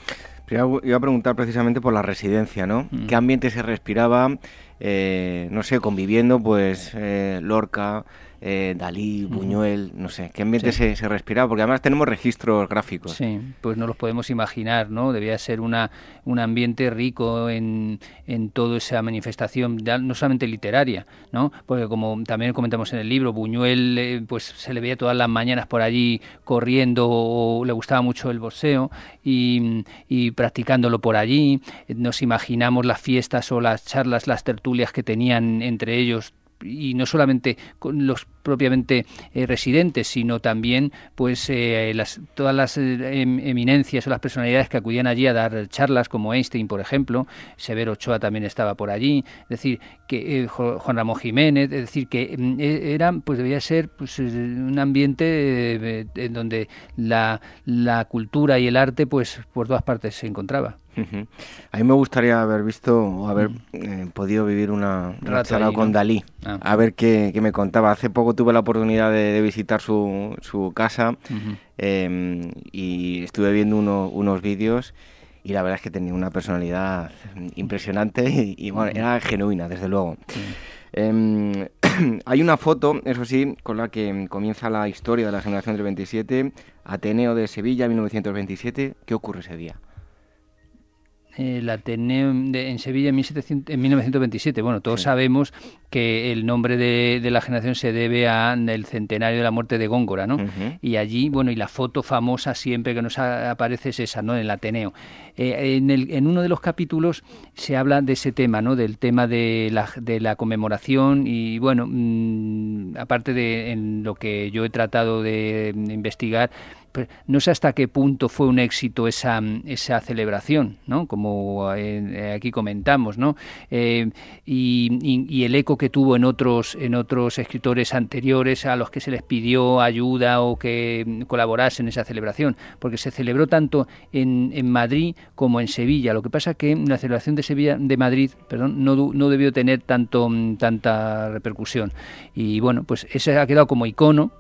Iba a preguntar precisamente por la residencia, ¿no? ¿Qué ambiente se respiraba, no sé, conviviendo, pues, Lorca, eh, Dalí, Buñuel, no sé, qué ambiente se, se, respiraba, porque además tenemos registros gráficos. Sí, pues no los podemos imaginar, ¿no? Debía ser una, un ambiente rico en, en toda esa manifestación, no solamente literaria, ¿no? Porque como también comentamos en el libro, Buñuel eh, pues se le veía todas las mañanas por allí corriendo o le gustaba mucho el boxeo y, y practicándolo por allí. Nos imaginamos las fiestas o las charlas, las tertulias que tenían entre ellos y no solamente con los propiamente eh, residentes, sino también pues eh, las, todas las eh, em, eminencias o las personalidades que acudían allí a dar charlas, como Einstein, por ejemplo, Severo Ochoa también estaba por allí, es decir, que Juan Ramón Jiménez, es decir, que mm, e, era, pues debía ser pues, un ambiente en donde la, la cultura y el arte pues por todas partes se encontraba. A mí me gustaría haber visto o haber mm. podido vivir una, charla con Dalí, ah. a ver qué, qué, me contaba. Hace poco tuve la oportunidad de, visitar su, su casa em, y estuve viendo unos vídeos y la verdad es que tenía una personalidad impresionante y, bueno, era genuina, desde luego. Em, hay una foto, eso sí, con la que comienza la historia de la generación del 27, Ateneo de Sevilla, 1927. ¿Qué ocurre ese día? El Ateneo en Sevilla en, 1700, en 1927. Bueno, todos sabemos que el nombre de, la generación se debe al centenario de la muerte de Góngora, ¿no? Y allí, bueno, y la foto famosa siempre que nos aparece es esa, ¿no? En el Ateneo. Eh, en, el, en, uno de los capítulos se habla de ese tema, ¿no? Del tema de la, de la conmemoración y, bueno, mm, aparte de en lo que yo he tratado de investigar, pues, no sé hasta qué punto fue un éxito esa, esa celebración, ¿no? Como eh, aquí comentamos, ¿no? Eh, y, el eco que tuvo en otros, en otros escritores anteriores a los que se les pidió ayuda o que colaborasen en esa celebración, porque se celebró tanto en, en Madrid como en Sevilla. Lo que pasa que la celebración de Sevilla, de Madrid, perdón, no, no debió tener tanto, tanta repercusión. Y bueno, pues ese ha quedado como icono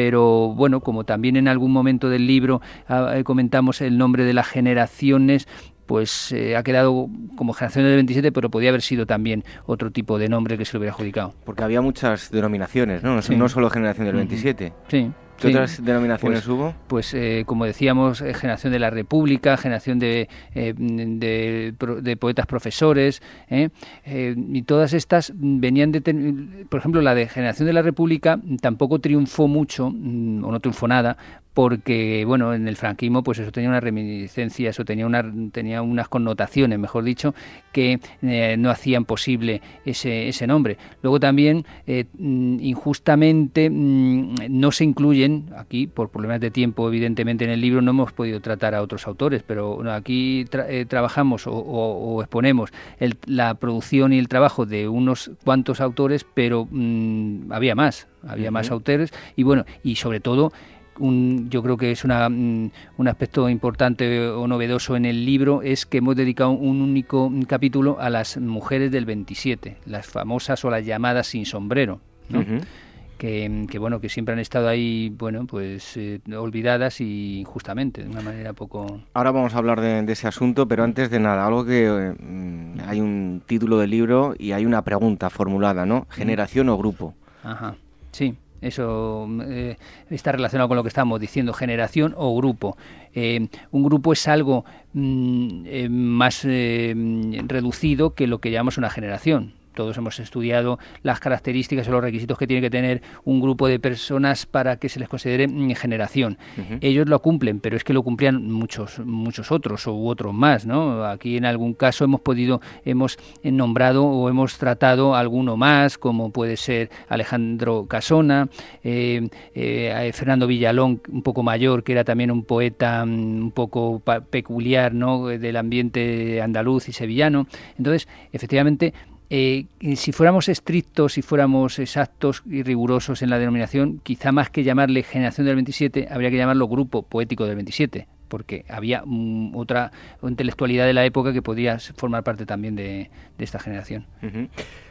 pero bueno, como también en algún momento del libro ah, eh, comentamos el nombre de las generaciones, pues eh, ha quedado como generación del 27, pero podía haber sido también otro tipo de nombre que se lo hubiera adjudicado. Porque había muchas denominaciones, ¿no? No solo generación del 27. Sí. ¿Qué otras denominaciones pues, hubo? Pues, eh, como decíamos, eh, generación de la República, generación de, eh, de, poetas profesores, y todas estas venían de. Por ejemplo, la de generación de la República tampoco triunfó mucho, mm, o no triunfó nada, porque bueno en el franquismo pues eso tenía una reminiscencia eso tenía una tenía unas connotaciones mejor dicho que eh, no hacían posible ese, ese nombre. Luego también eh, mm, injustamente mm, no se incluyen aquí por problemas de tiempo evidentemente en el libro no hemos podido tratar a otros autores pero aquí eh, trabajamos o, exponemos la producción y el trabajo de unos cuantos autores pero mm, había más había más autores y bueno y sobre todo yo creo que es una, mm, un aspecto importante o novedoso en el libro es que hemos dedicado un único capítulo a las mujeres del 27, las famosas o las llamadas sin sombrero. que, bueno que siempre han estado ahí bueno pues eh, olvidadas y injustamente de una manera poco ahora vamos a hablar de, ese asunto pero antes de nada algo que eh, mm, hay un título del libro y hay una pregunta formulada no generación o grupo ajá sí eso eh, está relacionado con lo que estamos diciendo, generación o grupo. un grupo es algo mm, más reducido que lo que llamamos una generación todos hemos estudiado las características o los requisitos que tiene que tener un grupo de personas para que se les considere mm, generación. Ellos lo cumplen, pero es que lo cumplían muchos muchos otros u otros más, ¿no? Aquí en algún caso hemos podido hemos nombrado o hemos tratado alguno más, como puede ser Alejandro Casona, eh, eh, Fernando Villalón, un poco mayor, que era también un poeta mm, un poco peculiar, ¿no? Del ambiente andaluz y sevillano. Entonces, efectivamente, eh, si fuéramos estrictos, si fuéramos exactos y rigurosos en la denominación, quizá más que llamarle generación del 27, habría que llamarlo grupo poético del 27, porque había mm, otra intelectualidad de la época que podía formar parte también de, esta generación.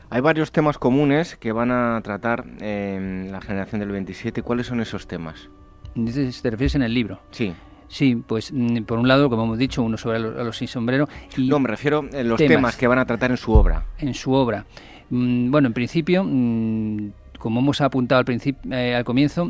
Hay varios temas comunes que van a tratar la generación del 27. ¿Cuáles son esos temas? ¿Te refieres en el libro? Sí. Sí, pues mm, por un lado, como hemos dicho, uno sobre a los, sin sombrero. Y no, me refiero a los temas, que van a tratar en su obra. En su obra. Mm, bueno, en principio, mm, como hemos apuntado al, principio, eh, al comienzo,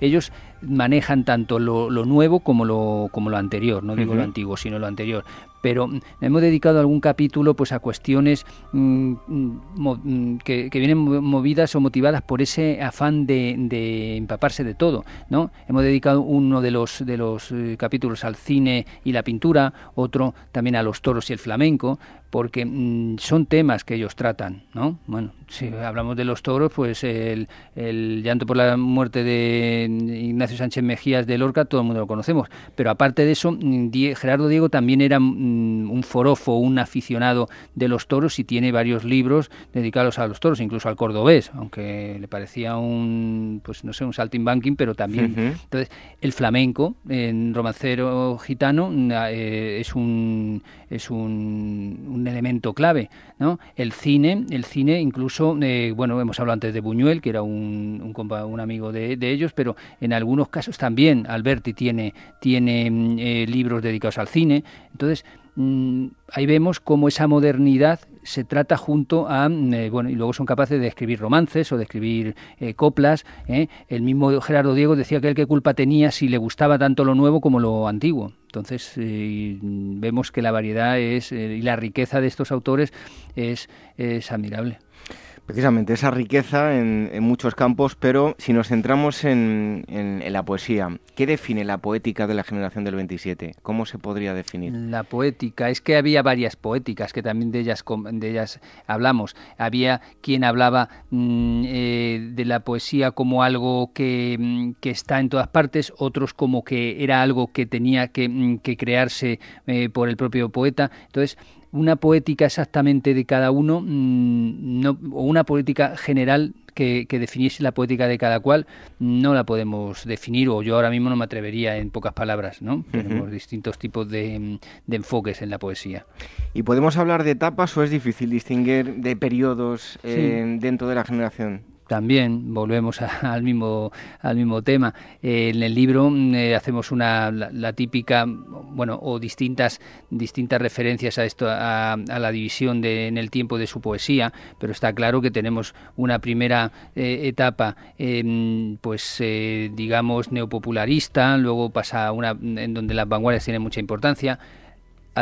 ellos manejan tanto lo, nuevo como lo, como lo anterior, no digo lo antiguo, sino lo anterior. Pero hemos dedicado algún capítulo pues a cuestiones mm, mm, que, vienen movidas o motivadas por ese afán de, empaparse de todo no hemos dedicado uno de los de los eh, capítulos al cine y la pintura otro también a los toros y el flamenco porque mm, son temas que ellos tratan no bueno si hablamos de los toros pues el, el llanto por la muerte de Ignacio Sánchez Mejías de Lorca todo el mundo lo conocemos pero aparte de eso Gerardo Diego también era un forofo, un aficionado de los toros y tiene varios libros dedicados a los toros, incluso al cordobés, aunque le parecía un, pues no sé, un saltimbanking, pero también. Entonces, el flamenco en romancero gitano eh, es un es un, un, elemento clave, ¿no? El cine, el cine incluso, eh, bueno, hemos hablado antes de Buñuel, que era un, un, un amigo de, de, ellos, pero en algunos casos también Alberti tiene, tiene mm, eh, libros dedicados al cine. Entonces, Mm, ahí vemos cómo esa modernidad se trata junto a, mm, eh, bueno, y luego son capaces de escribir romances o de escribir eh, coplas. ¿eh? El mismo Gerardo Diego decía que él qué culpa tenía si le gustaba tanto lo nuevo como lo antiguo. Entonces vemos que la variedad es, y la riqueza de estos autores es, es admirable precisamente esa riqueza en, muchos campos, pero si nos centramos en, la poesía, ¿qué define la poética de la generación del 27? ¿Cómo se podría definir? La poética, es que había varias poéticas que también de ellas, de ellas hablamos. Había quien hablaba mm, eh, de la poesía como algo que, mm, que, está en todas partes, otros como que era algo que tenía que, mm, crearse eh, por el propio poeta. Entonces, una poética exactamente de cada uno, mm, no, o una poética general que, definiese la poética de cada cual, no la podemos definir, o yo ahora mismo no me atrevería en pocas palabras, ¿no? Tenemos distintos tipos de, enfoques en la poesía. ¿Y podemos hablar de etapas o es difícil distinguir de periodos eh, dentro de la generación? También volvemos al mismo al mismo tema. Eh, en el libro mm, eh, hacemos una la, típica bueno o distintas distintas referencias a esto a, la división de, en el tiempo de su poesía pero está claro que tenemos una primera eh, etapa em, pues digamos neopopularista luego pasa una en donde las vanguardias tienen mucha importancia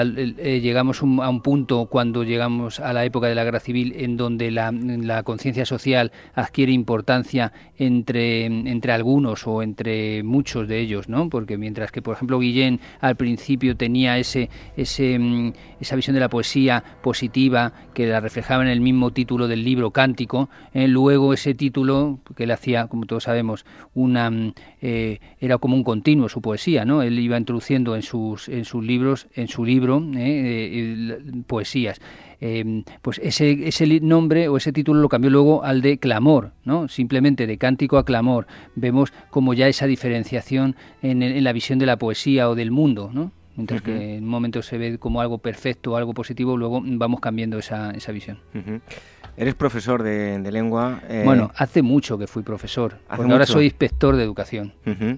eh, llegamos a un punto cuando llegamos a la época de la guerra civil en donde la, conciencia social adquiere importancia entre, entre algunos o entre muchos de ellos, ¿no? Porque mientras que, por ejemplo, Guillén al principio tenía ese, ese, mm, esa visión de la poesía positiva que la reflejaba en el mismo título del libro Cántico, ¿eh? luego ese título que él hacía, como todos sabemos, una mm, eh, era como un continuo su poesía, ¿no? Él iba introduciendo en sus en sus libros, en su libro eh, poesías. Em, pues ese, ese nombre o ese título lo cambió luego al de clamor, ¿no? Simplemente de cántico a clamor. Vemos como ya esa diferenciación en, la visión de la poesía o del mundo, ¿no? Mientras que en un momento se ve como algo perfecto algo positivo, luego vamos cambiando esa, esa visión. Eres profesor de, lengua. Eh, bueno, hace mucho que fui profesor. ahora soy inspector de educación.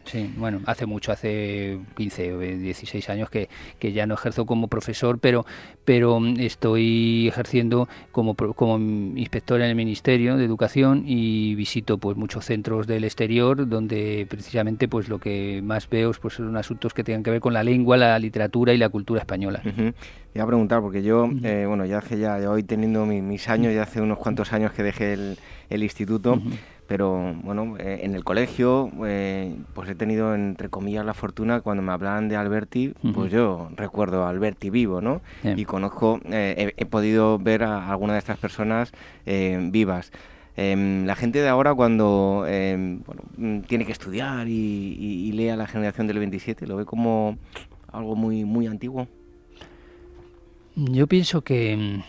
Sí, bueno, hace mucho, hace 15 o 16 años que, que, ya no ejerzo como profesor, pero, pero estoy ejerciendo como, como inspector en el Ministerio de Educación y visito pues muchos centros del exterior donde precisamente pues lo que más veo pues, son asuntos que tengan que ver con la lengua, la literatura y la cultura española. Iba a preguntar, porque yo, eh, bueno, ya hace ya, hoy teniendo mis años, ya hace unos cuantos años que dejé el, instituto, pero bueno, eh, en el colegio, eh, pues he tenido, entre comillas, la fortuna, cuando me hablaban de Alberti, pues yo recuerdo a Alberti vivo, ¿no? Y conozco, he, podido ver a algunas de estas personas vivas. Em, la gente de ahora cuando em, bueno, tiene que estudiar y, y, lee a la generación del 27, lo ve como algo muy, muy antiguo. Yo pienso que,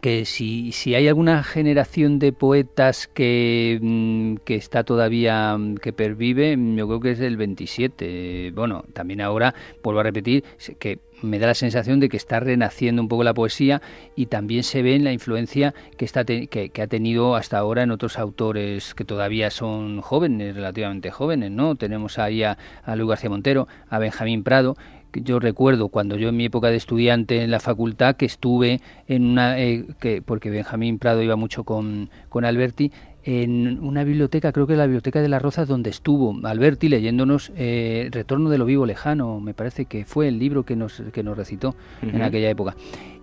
que si, si hay alguna generación de poetas que, mm, que, está todavía, mm, que pervive, yo creo que es el 27. Bueno, también ahora, vuelvo a repetir, que me da la sensación de que está renaciendo un poco la poesía y también se ve en la influencia que, está que, que, ha tenido hasta ahora en otros autores que todavía son jóvenes, relativamente jóvenes, ¿no? Tenemos ahí a, a Luis García Montero, a Benjamín Prado, yo recuerdo cuando yo en mi época de estudiante en la facultad que estuve en una eh, que porque Benjamín Prado iba mucho con, con Alberti en una biblioteca, creo que es la Biblioteca de las Rozas, donde estuvo Alberti leyéndonos eh, Retorno de lo Vivo Lejano, me parece que fue el libro que nos, que nos recitó en aquella época.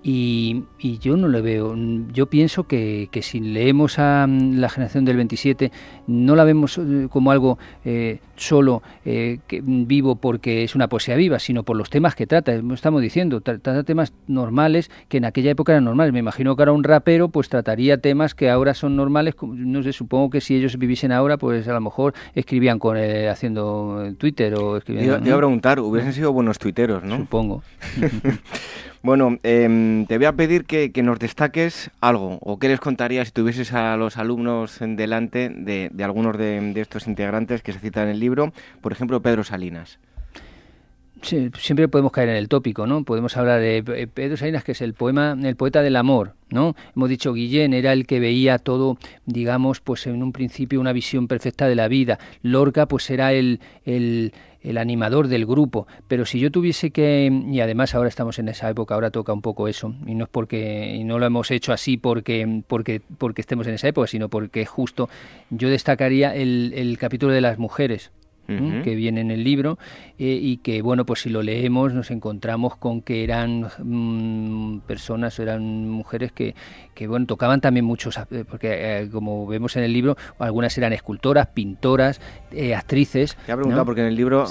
Y, y, yo no lo veo. Yo pienso que, que, si leemos a mm, la generación del 27, no la vemos eh, como algo eh, solo eh, que, vivo porque es una poesía viva, sino por los temas que trata. Estamos diciendo, trata temas normales que en aquella época eran normales. Me imagino que ahora un rapero pues trataría temas que ahora son normales. No sé, supongo que si ellos viviesen ahora, pues a lo mejor escribían con haciendo Twitter o escribiendo. Te iba a preguntar, hubiesen sido buenos tuiteros, ¿no? Supongo. Bueno, em, te voy a pedir que, nos destaques algo, o qué les contarías si tuvieses a los alumnos en delante de, algunos de, estos integrantes que se citan en el libro, por ejemplo, Pedro Salinas. Siempre podemos caer en el tópico, ¿no? Podemos hablar de Pedro Salinas, que es el poema, el poeta del amor, ¿no? Hemos dicho Guillén era el que veía todo, digamos, pues en un principio una visión perfecta de la vida. Lorca, pues era el, el el animador del grupo, pero si yo tuviese que, y además ahora estamos en esa época, ahora toca un poco eso, y no es porque, y no lo hemos hecho así porque, porque, porque estemos en esa época, sino porque justo yo destacaría el, el capítulo de las mujeres, que viene en el libro eh, y que bueno pues si lo leemos nos encontramos con que eran mm, personas eran mujeres que, que bueno tocaban también muchos eh, porque eh, como vemos en el libro algunas eran escultoras pintoras actrices te he preguntado porque en el libro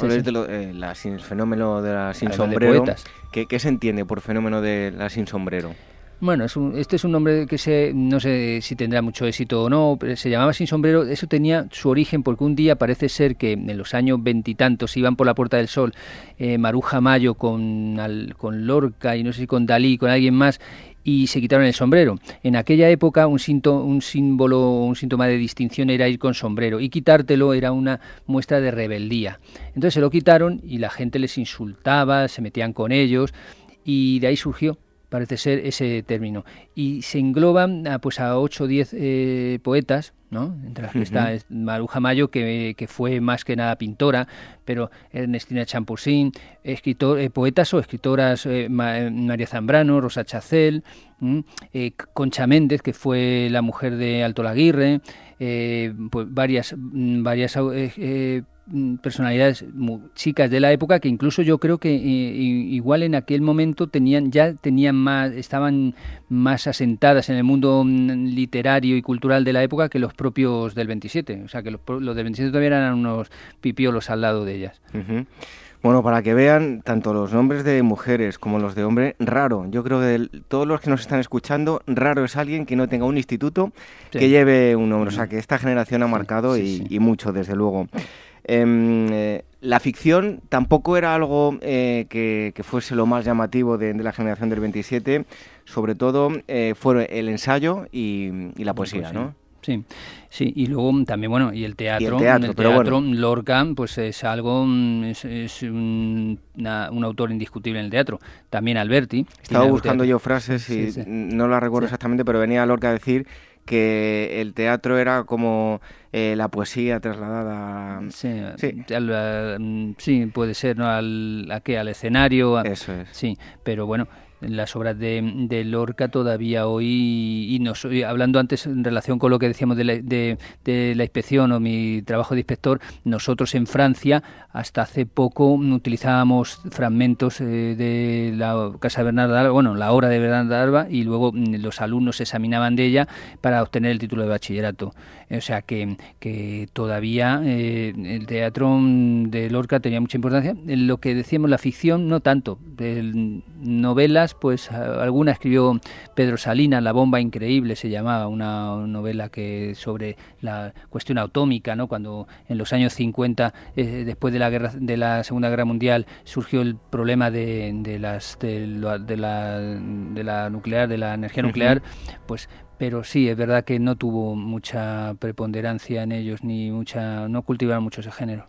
el fenómeno de la sin sombrero. ¿qué, ¿qué se entiende por fenómeno de la sin sombrero bueno, es este es un nombre que se, no sé si tendrá mucho éxito o no, pero se llamaba Sin Sombrero. Eso tenía su origen porque un día parece ser que en los años veintitantos iban por la Puerta del Sol eh, Maruja Mayo con, con Lorca y no sé si con Dalí, con alguien más, y se quitaron el sombrero. En aquella época un, un símbolo, un síntoma de distinción era ir con sombrero y quitártelo era una muestra de rebeldía. Entonces se lo quitaron y la gente les insultaba, se metían con ellos y de ahí surgió parece ser ese término. Y se engloban a, pues a 8 o 10 eh, poetas, ¿no? entre las que está Maruja Mayo, que, que, fue más que nada pintora, pero Ernestina Champusín, escritor, eh, poetas o escritoras eh, María Zambrano, Rosa Chacel, Concha Méndez, que fue la mujer de Alto Laguirre, pues varias, varias Mm, personalidades chicas de la época que incluso yo creo que eh, igual en aquel momento tenían ya tenían más estaban más asentadas en el mundo mm, literario y cultural de la época que los propios del 27 o sea que los, del 27 todavía eran unos pipiolos al lado de ellas Bueno, para que vean tanto los nombres de mujeres como los de hombre, raro. Yo creo que de todos los que nos están escuchando, raro es alguien que no tenga un instituto que lleve un nombre. O sea, que esta generación ha marcado y, mucho, desde luego. Em, eh, la ficción tampoco era algo eh, que, fuese lo más llamativo de, la generación del 27, sobre todo eh, fue el ensayo y, la poesía, ¿no? Sí, sí, y luego también, bueno, y el teatro, el teatro, teatro Lorca, pues es algo, es, un, autor indiscutible en el teatro. También Alberti. Estaba buscando yo frases y no las recuerdo exactamente, pero venía Lorca a decir que el teatro era como eh, la poesía trasladada sí, sí. puede ser ¿no? al, ¿a qué? al escenario eso es sí pero bueno las obras de, de, Lorca todavía hoy, y nos, hablando antes en relación con lo que decíamos de la, de, la, inspección o mi trabajo de inspector, nosotros en Francia hasta hace poco utilizábamos fragmentos eh, de la Casa de Bernarda Alba, bueno, la obra de Bernarda Alba, y luego mm, los alumnos examinaban de ella para obtener el título de bachillerato. O sea que, que todavía eh, el teatro de Lorca tenía mucha importancia. Lo que decíamos, la ficción, no tanto. novelas, pues alguna escribió Pedro Salinas, La bomba increíble se llamaba, una novela que sobre la cuestión atómica, ¿no? cuando en los años 50, eh, después de la, guerra, de la Segunda Guerra Mundial, surgió el problema de, de las, de, la, de, la, nuclear, de la energía nuclear, pues pero sí, es verdad que no tuvo mucha preponderancia en ellos, ni mucha, no cultivaron mucho ese género.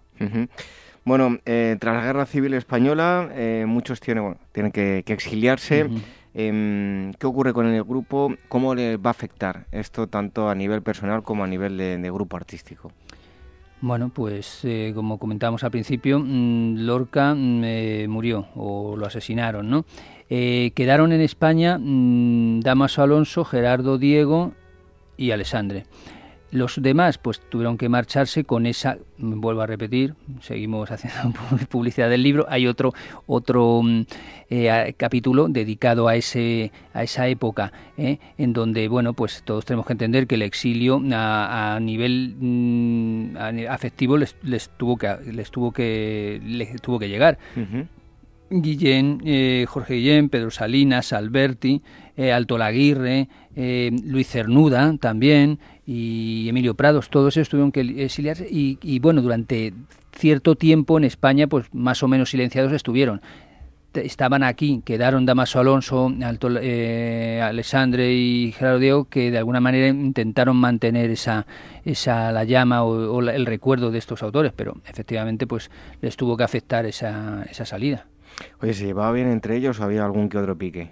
Bueno, eh, tras la Guerra Civil Española, eh, muchos tienen, bueno, tienen que, exiliarse. Em, ¿Qué ocurre con el grupo? ¿Cómo le va a afectar esto tanto a nivel personal como a nivel de, grupo artístico? Bueno, pues eh, como comentábamos al principio, mm, Lorca mm, murió o lo asesinaron, ¿no? Eh, quedaron en España mm, Damaso Alonso, Gerardo Diego y Alessandre. Los demás pues tuvieron que marcharse con esa, vuelvo a repetir, seguimos haciendo publicidad del libro, hay otro otro mm, eh, capítulo dedicado a ese a esa época eh, en donde bueno pues todos tenemos que entender que el exilio a, nivel mm, afectivo les, tuvo que les tuvo que les tuvo que llegar. Guillén, eh, Jorge Guillén, Pedro Salinas, Alberti, eh, Alto Laguirre, eh, Luis Cernuda también y Emilio Prados, todos ellos tuvieron que exiliarse y, bueno, durante cierto tiempo en España pues más o menos silenciados estuvieron. Estaban aquí, quedaron Damaso Alonso, Alto, Alessandre y Gerardo Diego, que de alguna manera intentaron mantener esa, esa la llama o, el recuerdo de estos autores, pero efectivamente pues les tuvo que afectar esa, esa salida. Oye, ¿se llevaba bien entre ellos o había algún que otro pique?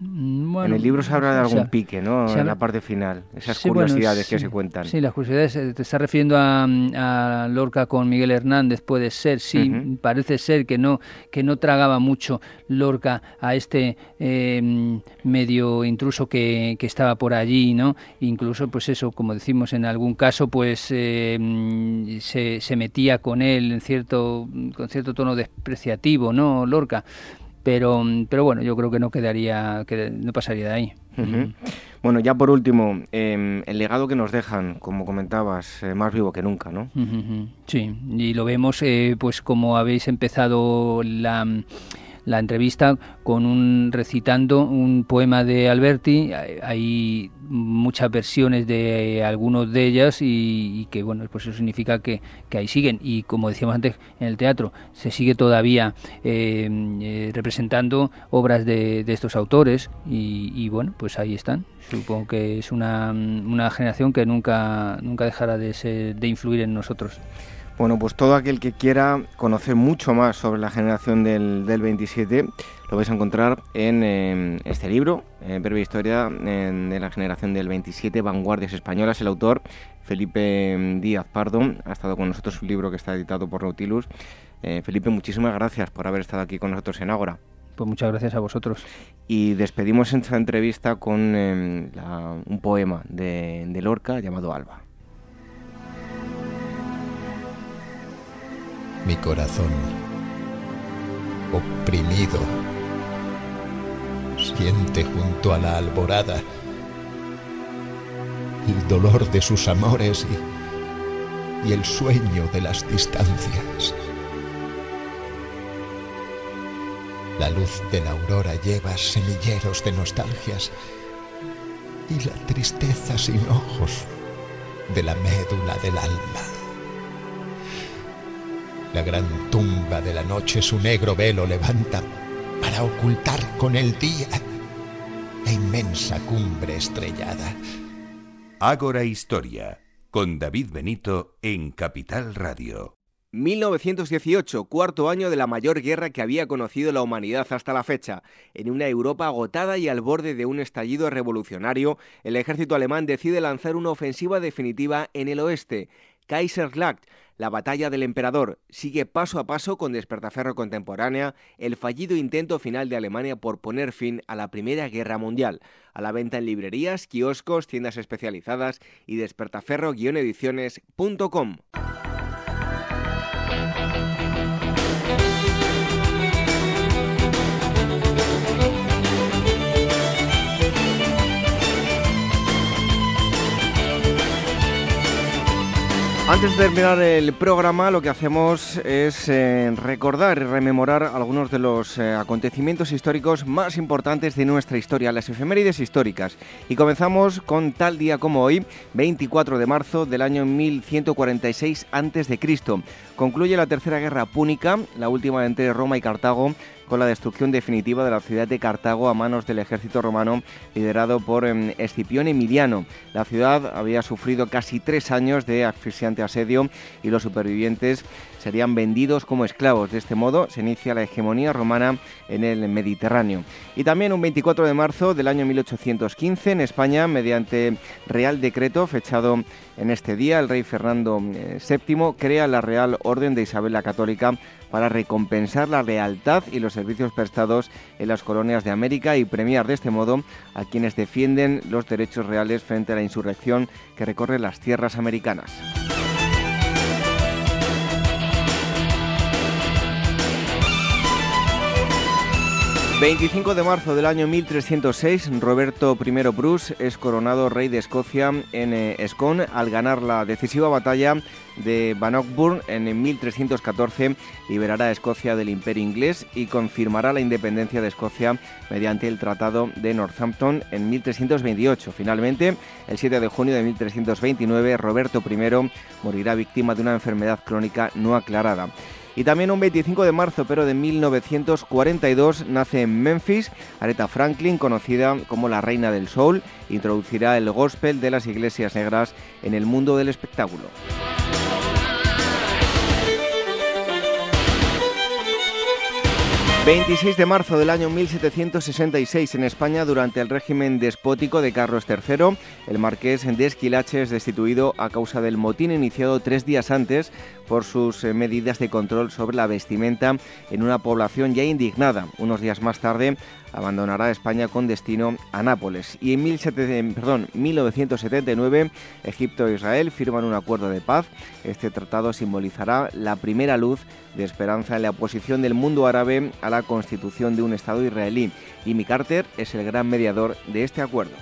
Mm, en el libro se habla de algún pique, ¿no? En la parte final, esas curiosidades que se cuentan. Sí, las curiosidades, eh, te estás refiriendo a, Lorca con Miguel Hernández, puede ser, sí, parece ser que no, que no tragaba mucho Lorca a este em, medio intruso que, que, estaba por allí, ¿no? Incluso, pues eso, como decimos en algún caso, pues em, se, se metía con él en cierto, con cierto tono despreciativo, ¿no? Lorca pero, pero bueno, yo creo que no quedaría, que no pasaría de ahí. Bueno, ya por último, em, el legado que nos dejan, como comentabas, eh, más vivo que nunca, ¿no? Sí, y lo vemos, eh, pues como habéis empezado la la entrevista con un recitando un poema de Alberti. Hay muchas versiones de algunos de ellas y, que bueno pues eso significa que, ahí siguen. Y como decíamos antes en el teatro se sigue todavía eh, eh, representando obras de, estos autores y, bueno pues ahí están. Supongo que es una, una generación que nunca nunca dejará de, de influir en nosotros bueno, pues todo aquel que quiera conocer mucho más sobre la generación del, 27 lo vais a encontrar en em, este libro, en Breve Historia de la generación del 27, Vanguardias Españolas. El autor, Felipe em, Díaz Pardo, ha estado con nosotros un libro que está editado por Nautilus. Eh, Felipe, muchísimas gracias por haber estado aquí con nosotros en Ágora. Pues muchas gracias a vosotros. Y despedimos esta entrevista con em, un poema de Lorca llamado Alba. Mi corazón, oprimido, siente junto a la alborada el dolor de sus amores y, el sueño de las distancias. La luz de la aurora lleva semilleros de nostalgias y la tristeza sin ojos de la médula del alma. La gran tumba de la noche su negro velo levanta para ocultar con el día la inmensa cumbre estrellada. Ágora Historia, con David Benito en Capital Radio. 1918, cuarto año de la mayor guerra que había conocido la humanidad hasta la fecha. En una Europa agotada y al borde de un estallido revolucionario, el ejército alemán decide lanzar una ofensiva definitiva en el oeste. Kaiserslacht, la batalla del emperador, sigue paso a paso con Despertaferro contemporánea el fallido intento final de Alemania por poner fin a la Primera Guerra Mundial. A la venta en librerías, kioscos, tiendas especializadas y despertaferro-ediciones.com. Antes de terminar el programa, lo que hacemos es eh, recordar y rememorar algunos de los eh, acontecimientos históricos más importantes de nuestra historia, las efemérides históricas. Y comenzamos con tal día como hoy, 24 de marzo del año 1146 a.C. Concluye la Tercera Guerra Púnica, la última entre Roma y Cartago, con la destrucción definitiva de la ciudad de Cartago a manos del ejército romano liderado por em, Escipión Emiliano. La ciudad había sufrido casi tres años de asfixiante asedio y los supervivientes serían vendidos como esclavos. De este modo se inicia la hegemonía romana en el Mediterráneo. Y también un 24 de marzo del año 1815 en España, mediante Real Decreto fechado en este día, el rey Fernando VII eh, crea la Real Orden de Isabel la Católica para recompensar la lealtad y los servicios prestados en las colonias de América y premiar de este modo a quienes defienden los derechos reales frente a la insurrección que recorre las tierras americanas. 25 de marzo del año 1306, Roberto I Bruce es coronado rey de Escocia en eh, Scone al ganar la decisiva batalla de Bannockburn en 1314, liberará a Escocia del imperio inglés y confirmará la independencia de Escocia mediante el Tratado de Northampton en 1328. Finalmente, el 7 de junio de 1329, Roberto I morirá víctima de una enfermedad crónica no aclarada. Y también un 25 de marzo, pero de 1942, nace en Memphis Aretha Franklin, conocida como la reina del soul, introducirá el gospel de las iglesias negras en el mundo del espectáculo. 26 de marzo del año 1766 en España, durante el régimen despótico de Carlos III, el marqués de Esquilache es destituido a causa del motín iniciado tres días antes por sus eh, medidas de control sobre la vestimenta en una población ya indignada. Unos días más tarde abandonará España con destino a Nápoles. Y en 1979, Egipto e Israel firman un acuerdo de paz. Este tratado simbolizará la primera luz de esperanza en la oposición del mundo árabe a la constitución de un Estado israelí. Jimmy Carter es el gran mediador de este acuerdo.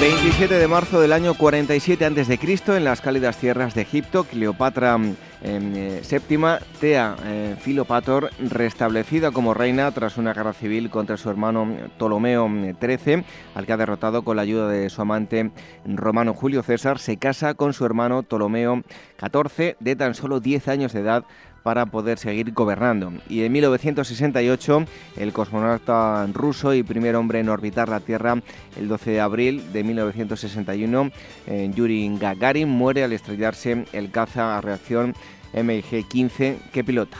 27 de marzo del año 47 a.C., en las cálidas tierras de Egipto, Cleopatra VII, em, eh, Tea eh, Filopator, restablecida como reina tras una guerra civil contra su hermano Ptolomeo XIII, al que ha derrotado con la ayuda de su amante romano Julio César, se casa con su hermano Ptolomeo XIV, de tan solo 10 años de edad, para poder seguir gobernando. Y en 1968, el cosmonauta ruso y primer hombre en orbitar la Tierra, el 12 de abril de 1961, eh, Yuri Gagarin muere al estrellarse el caza a reacción MiG-15 que pilota.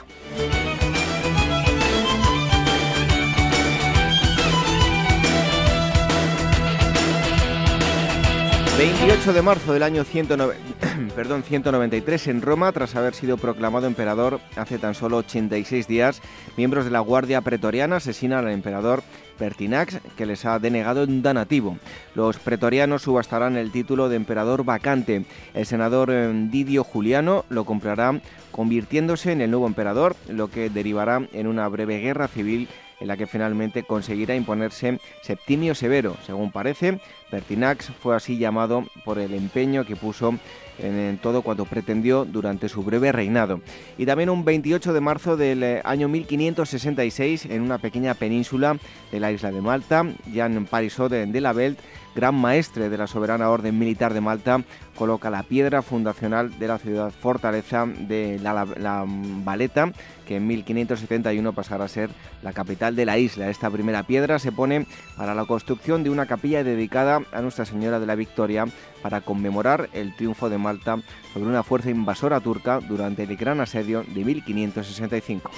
28 de marzo del año 193 en Roma, tras haber sido proclamado emperador hace tan solo 86 días, miembros de la Guardia Pretoriana asesinan al emperador Pertinax, que les ha denegado un donativo. Los pretorianos subastarán el título de emperador vacante. El senador eh, Didio Juliano lo comprará, convirtiéndose en el nuevo emperador, lo que derivará en una breve guerra civil en la que finalmente conseguirá imponerse Septimio Severo. Según parece, Pertinax fue así llamado por el empeño que puso en, todo cuanto pretendió durante su breve reinado. Y también un 28 de marzo del eh, año 1566, en una pequeña península de la isla de Malta, Jan Parisot de la Belt gran maestre de la soberana orden militar de Malta, coloca la piedra fundacional de la ciudad fortaleza de la, Valeta, que en 1571 pasará a ser la capital de la isla. Esta primera piedra se pone para la construcción de una capilla dedicada a Nuestra Señora de la Victoria para conmemorar el triunfo de Malta sobre una fuerza invasora turca durante el gran asedio de 1565.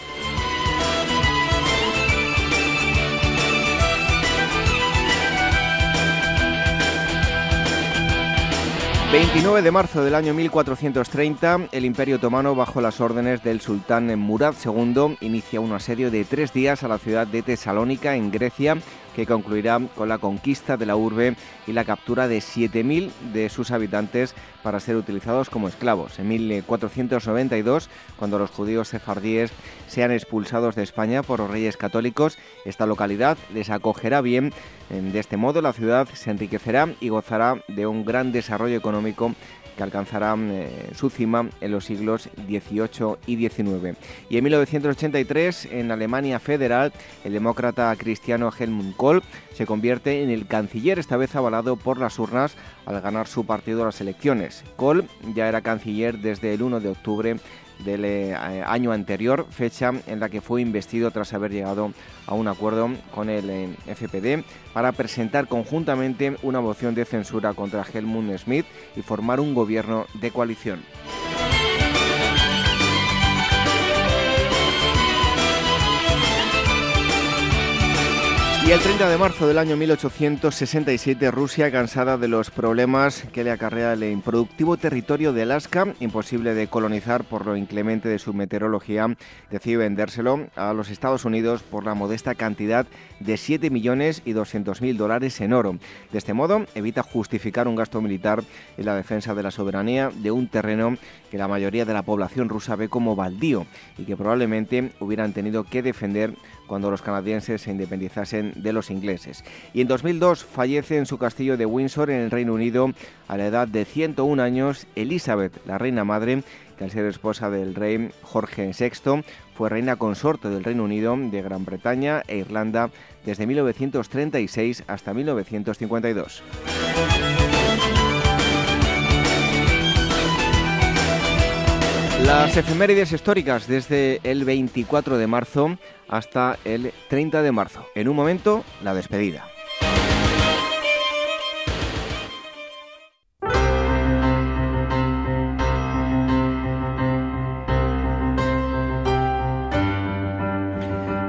29 de marzo del año 1430, el Imperio Otomano, bajo las órdenes del sultán Murad II, inicia un asedio de tres días a la ciudad de Tesalónica, en Grecia, que concluirá con la conquista de la urbe y la captura de 7.000 de sus habitantes para ser utilizados como esclavos. En 1492, cuando los judíos sefardíes sean expulsados de España por los reyes católicos, esta localidad les acogerá bien. De este modo, la ciudad se enriquecerá y gozará de un gran desarrollo económico que alcanzará eh, su cima en los siglos XVIII y XIX. Y en 1983, en Alemania federal, el demócrata cristiano Helmut Kohl se convierte en el canciller, esta vez avalado por las urnas al ganar su partido las elecciones. Kohl ya era canciller desde el 1 de octubre del eh, año anterior, fecha en la que fue investido tras haber llegado a un acuerdo con el eh, FPD para presentar conjuntamente una moción de censura contra Helmut Schmidt y formar un gobierno de coalición. El 30 de marzo del año 1867, Rusia, cansada de los problemas que le acarrea el improductivo territorio de Alaska, imposible de colonizar por lo inclemente de su meteorología, decide vendérselo a los Estados Unidos por la modesta cantidad de 7 millones y 200 mil dólares en oro. De este modo, evita justificar un gasto militar en la defensa de la soberanía de un terreno que la mayoría de la población rusa ve como baldío y que probablemente hubieran tenido que defender cuando los canadienses se independizasen de los ingleses. Y en 2002 fallece en su castillo de Windsor, en el Reino Unido, a la edad de 101 años, Elizabeth, la reina madre, que al ser esposa del rey Jorge VI, fue reina consorte del Reino Unido, de Gran Bretaña e Irlanda desde 1936 hasta 1952. Las efemérides históricas desde el 24 de marzo hasta el 30 de marzo. En un momento, la despedida.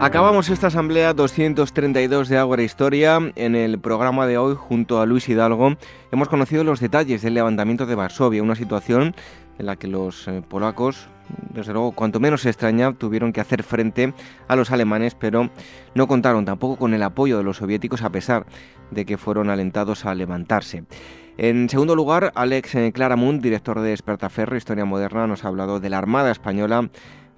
Acabamos esta asamblea 232 de Ágora Historia. En el programa de hoy, junto a Luis Hidalgo, hemos conocido los detalles del levantamiento de Varsovia, una situación en la que los eh, polacos, desde luego, cuanto menos se extraña, tuvieron que hacer frente a los alemanes, pero no contaron tampoco con el apoyo de los soviéticos a pesar de que fueron alentados a levantarse. En segundo lugar, Alex eh, Claramunt, director de Despertaferro, Historia Moderna, nos ha hablado de la Armada Española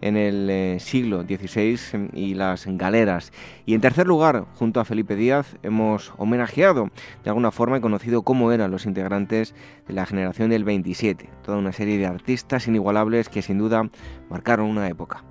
en el eh, siglo XVI y las galeras. Y en tercer lugar, junto a Felipe Díaz, hemos homenajeado de alguna forma y conocido cómo eran los integrantes de la generación del 27, toda una serie de artistas inigualables que sin duda marcaron una época.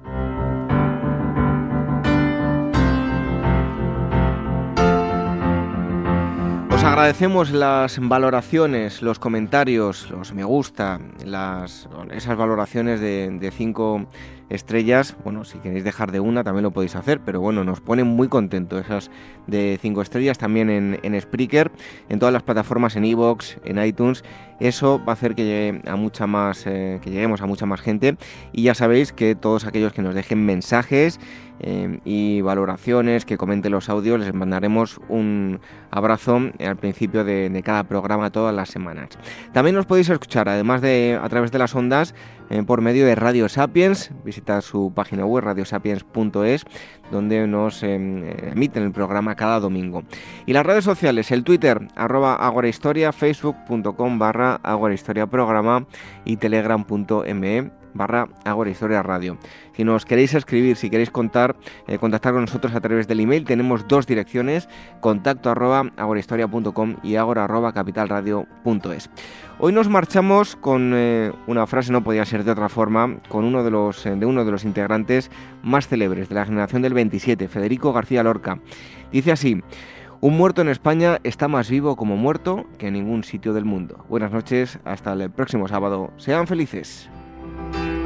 Os agradecemos las valoraciones, los comentarios, los me gusta, las, esas valoraciones de, de cinco estrellas, bueno, si queréis dejar de una también lo podéis hacer, pero bueno, nos ponen muy contentos esas de 5 estrellas también en, en Spreaker, en todas las plataformas, en Evox, en iTunes. Eso va a hacer que llegue a mucha más, eh, que lleguemos a mucha más gente. Y ya sabéis que todos aquellos que nos dejen mensajes eh, y valoraciones, que comenten los audios, les mandaremos un abrazo al principio de, cada programa todas las semanas. También nos podéis escuchar, además de a través de las ondas, eh, por medio de Radio Sapiens. Visita su página web radiosapiens.es, donde nos em, emiten el programa cada domingo. Y las redes sociales, el Twitter, arroba agorahistoria, facebook.com barra agorahistoria programa y telegram.me barra Agora Historia Radio. Si nos queréis escribir, si queréis contar, eh, contactar con nosotros a través del email, tenemos dos direcciones, contacto arroba agorahistoria.com y agora arroba capitalradio.es. Hoy nos marchamos con eh, una frase, no podía ser de otra forma, con uno de los, eh, de uno de los integrantes más célebres de la generación del 27, Federico García Lorca. Dice así, Un muerto en España está más vivo como muerto que en ningún sitio del mundo. Buenas noches, hasta el próximo sábado. Sean felices. thank you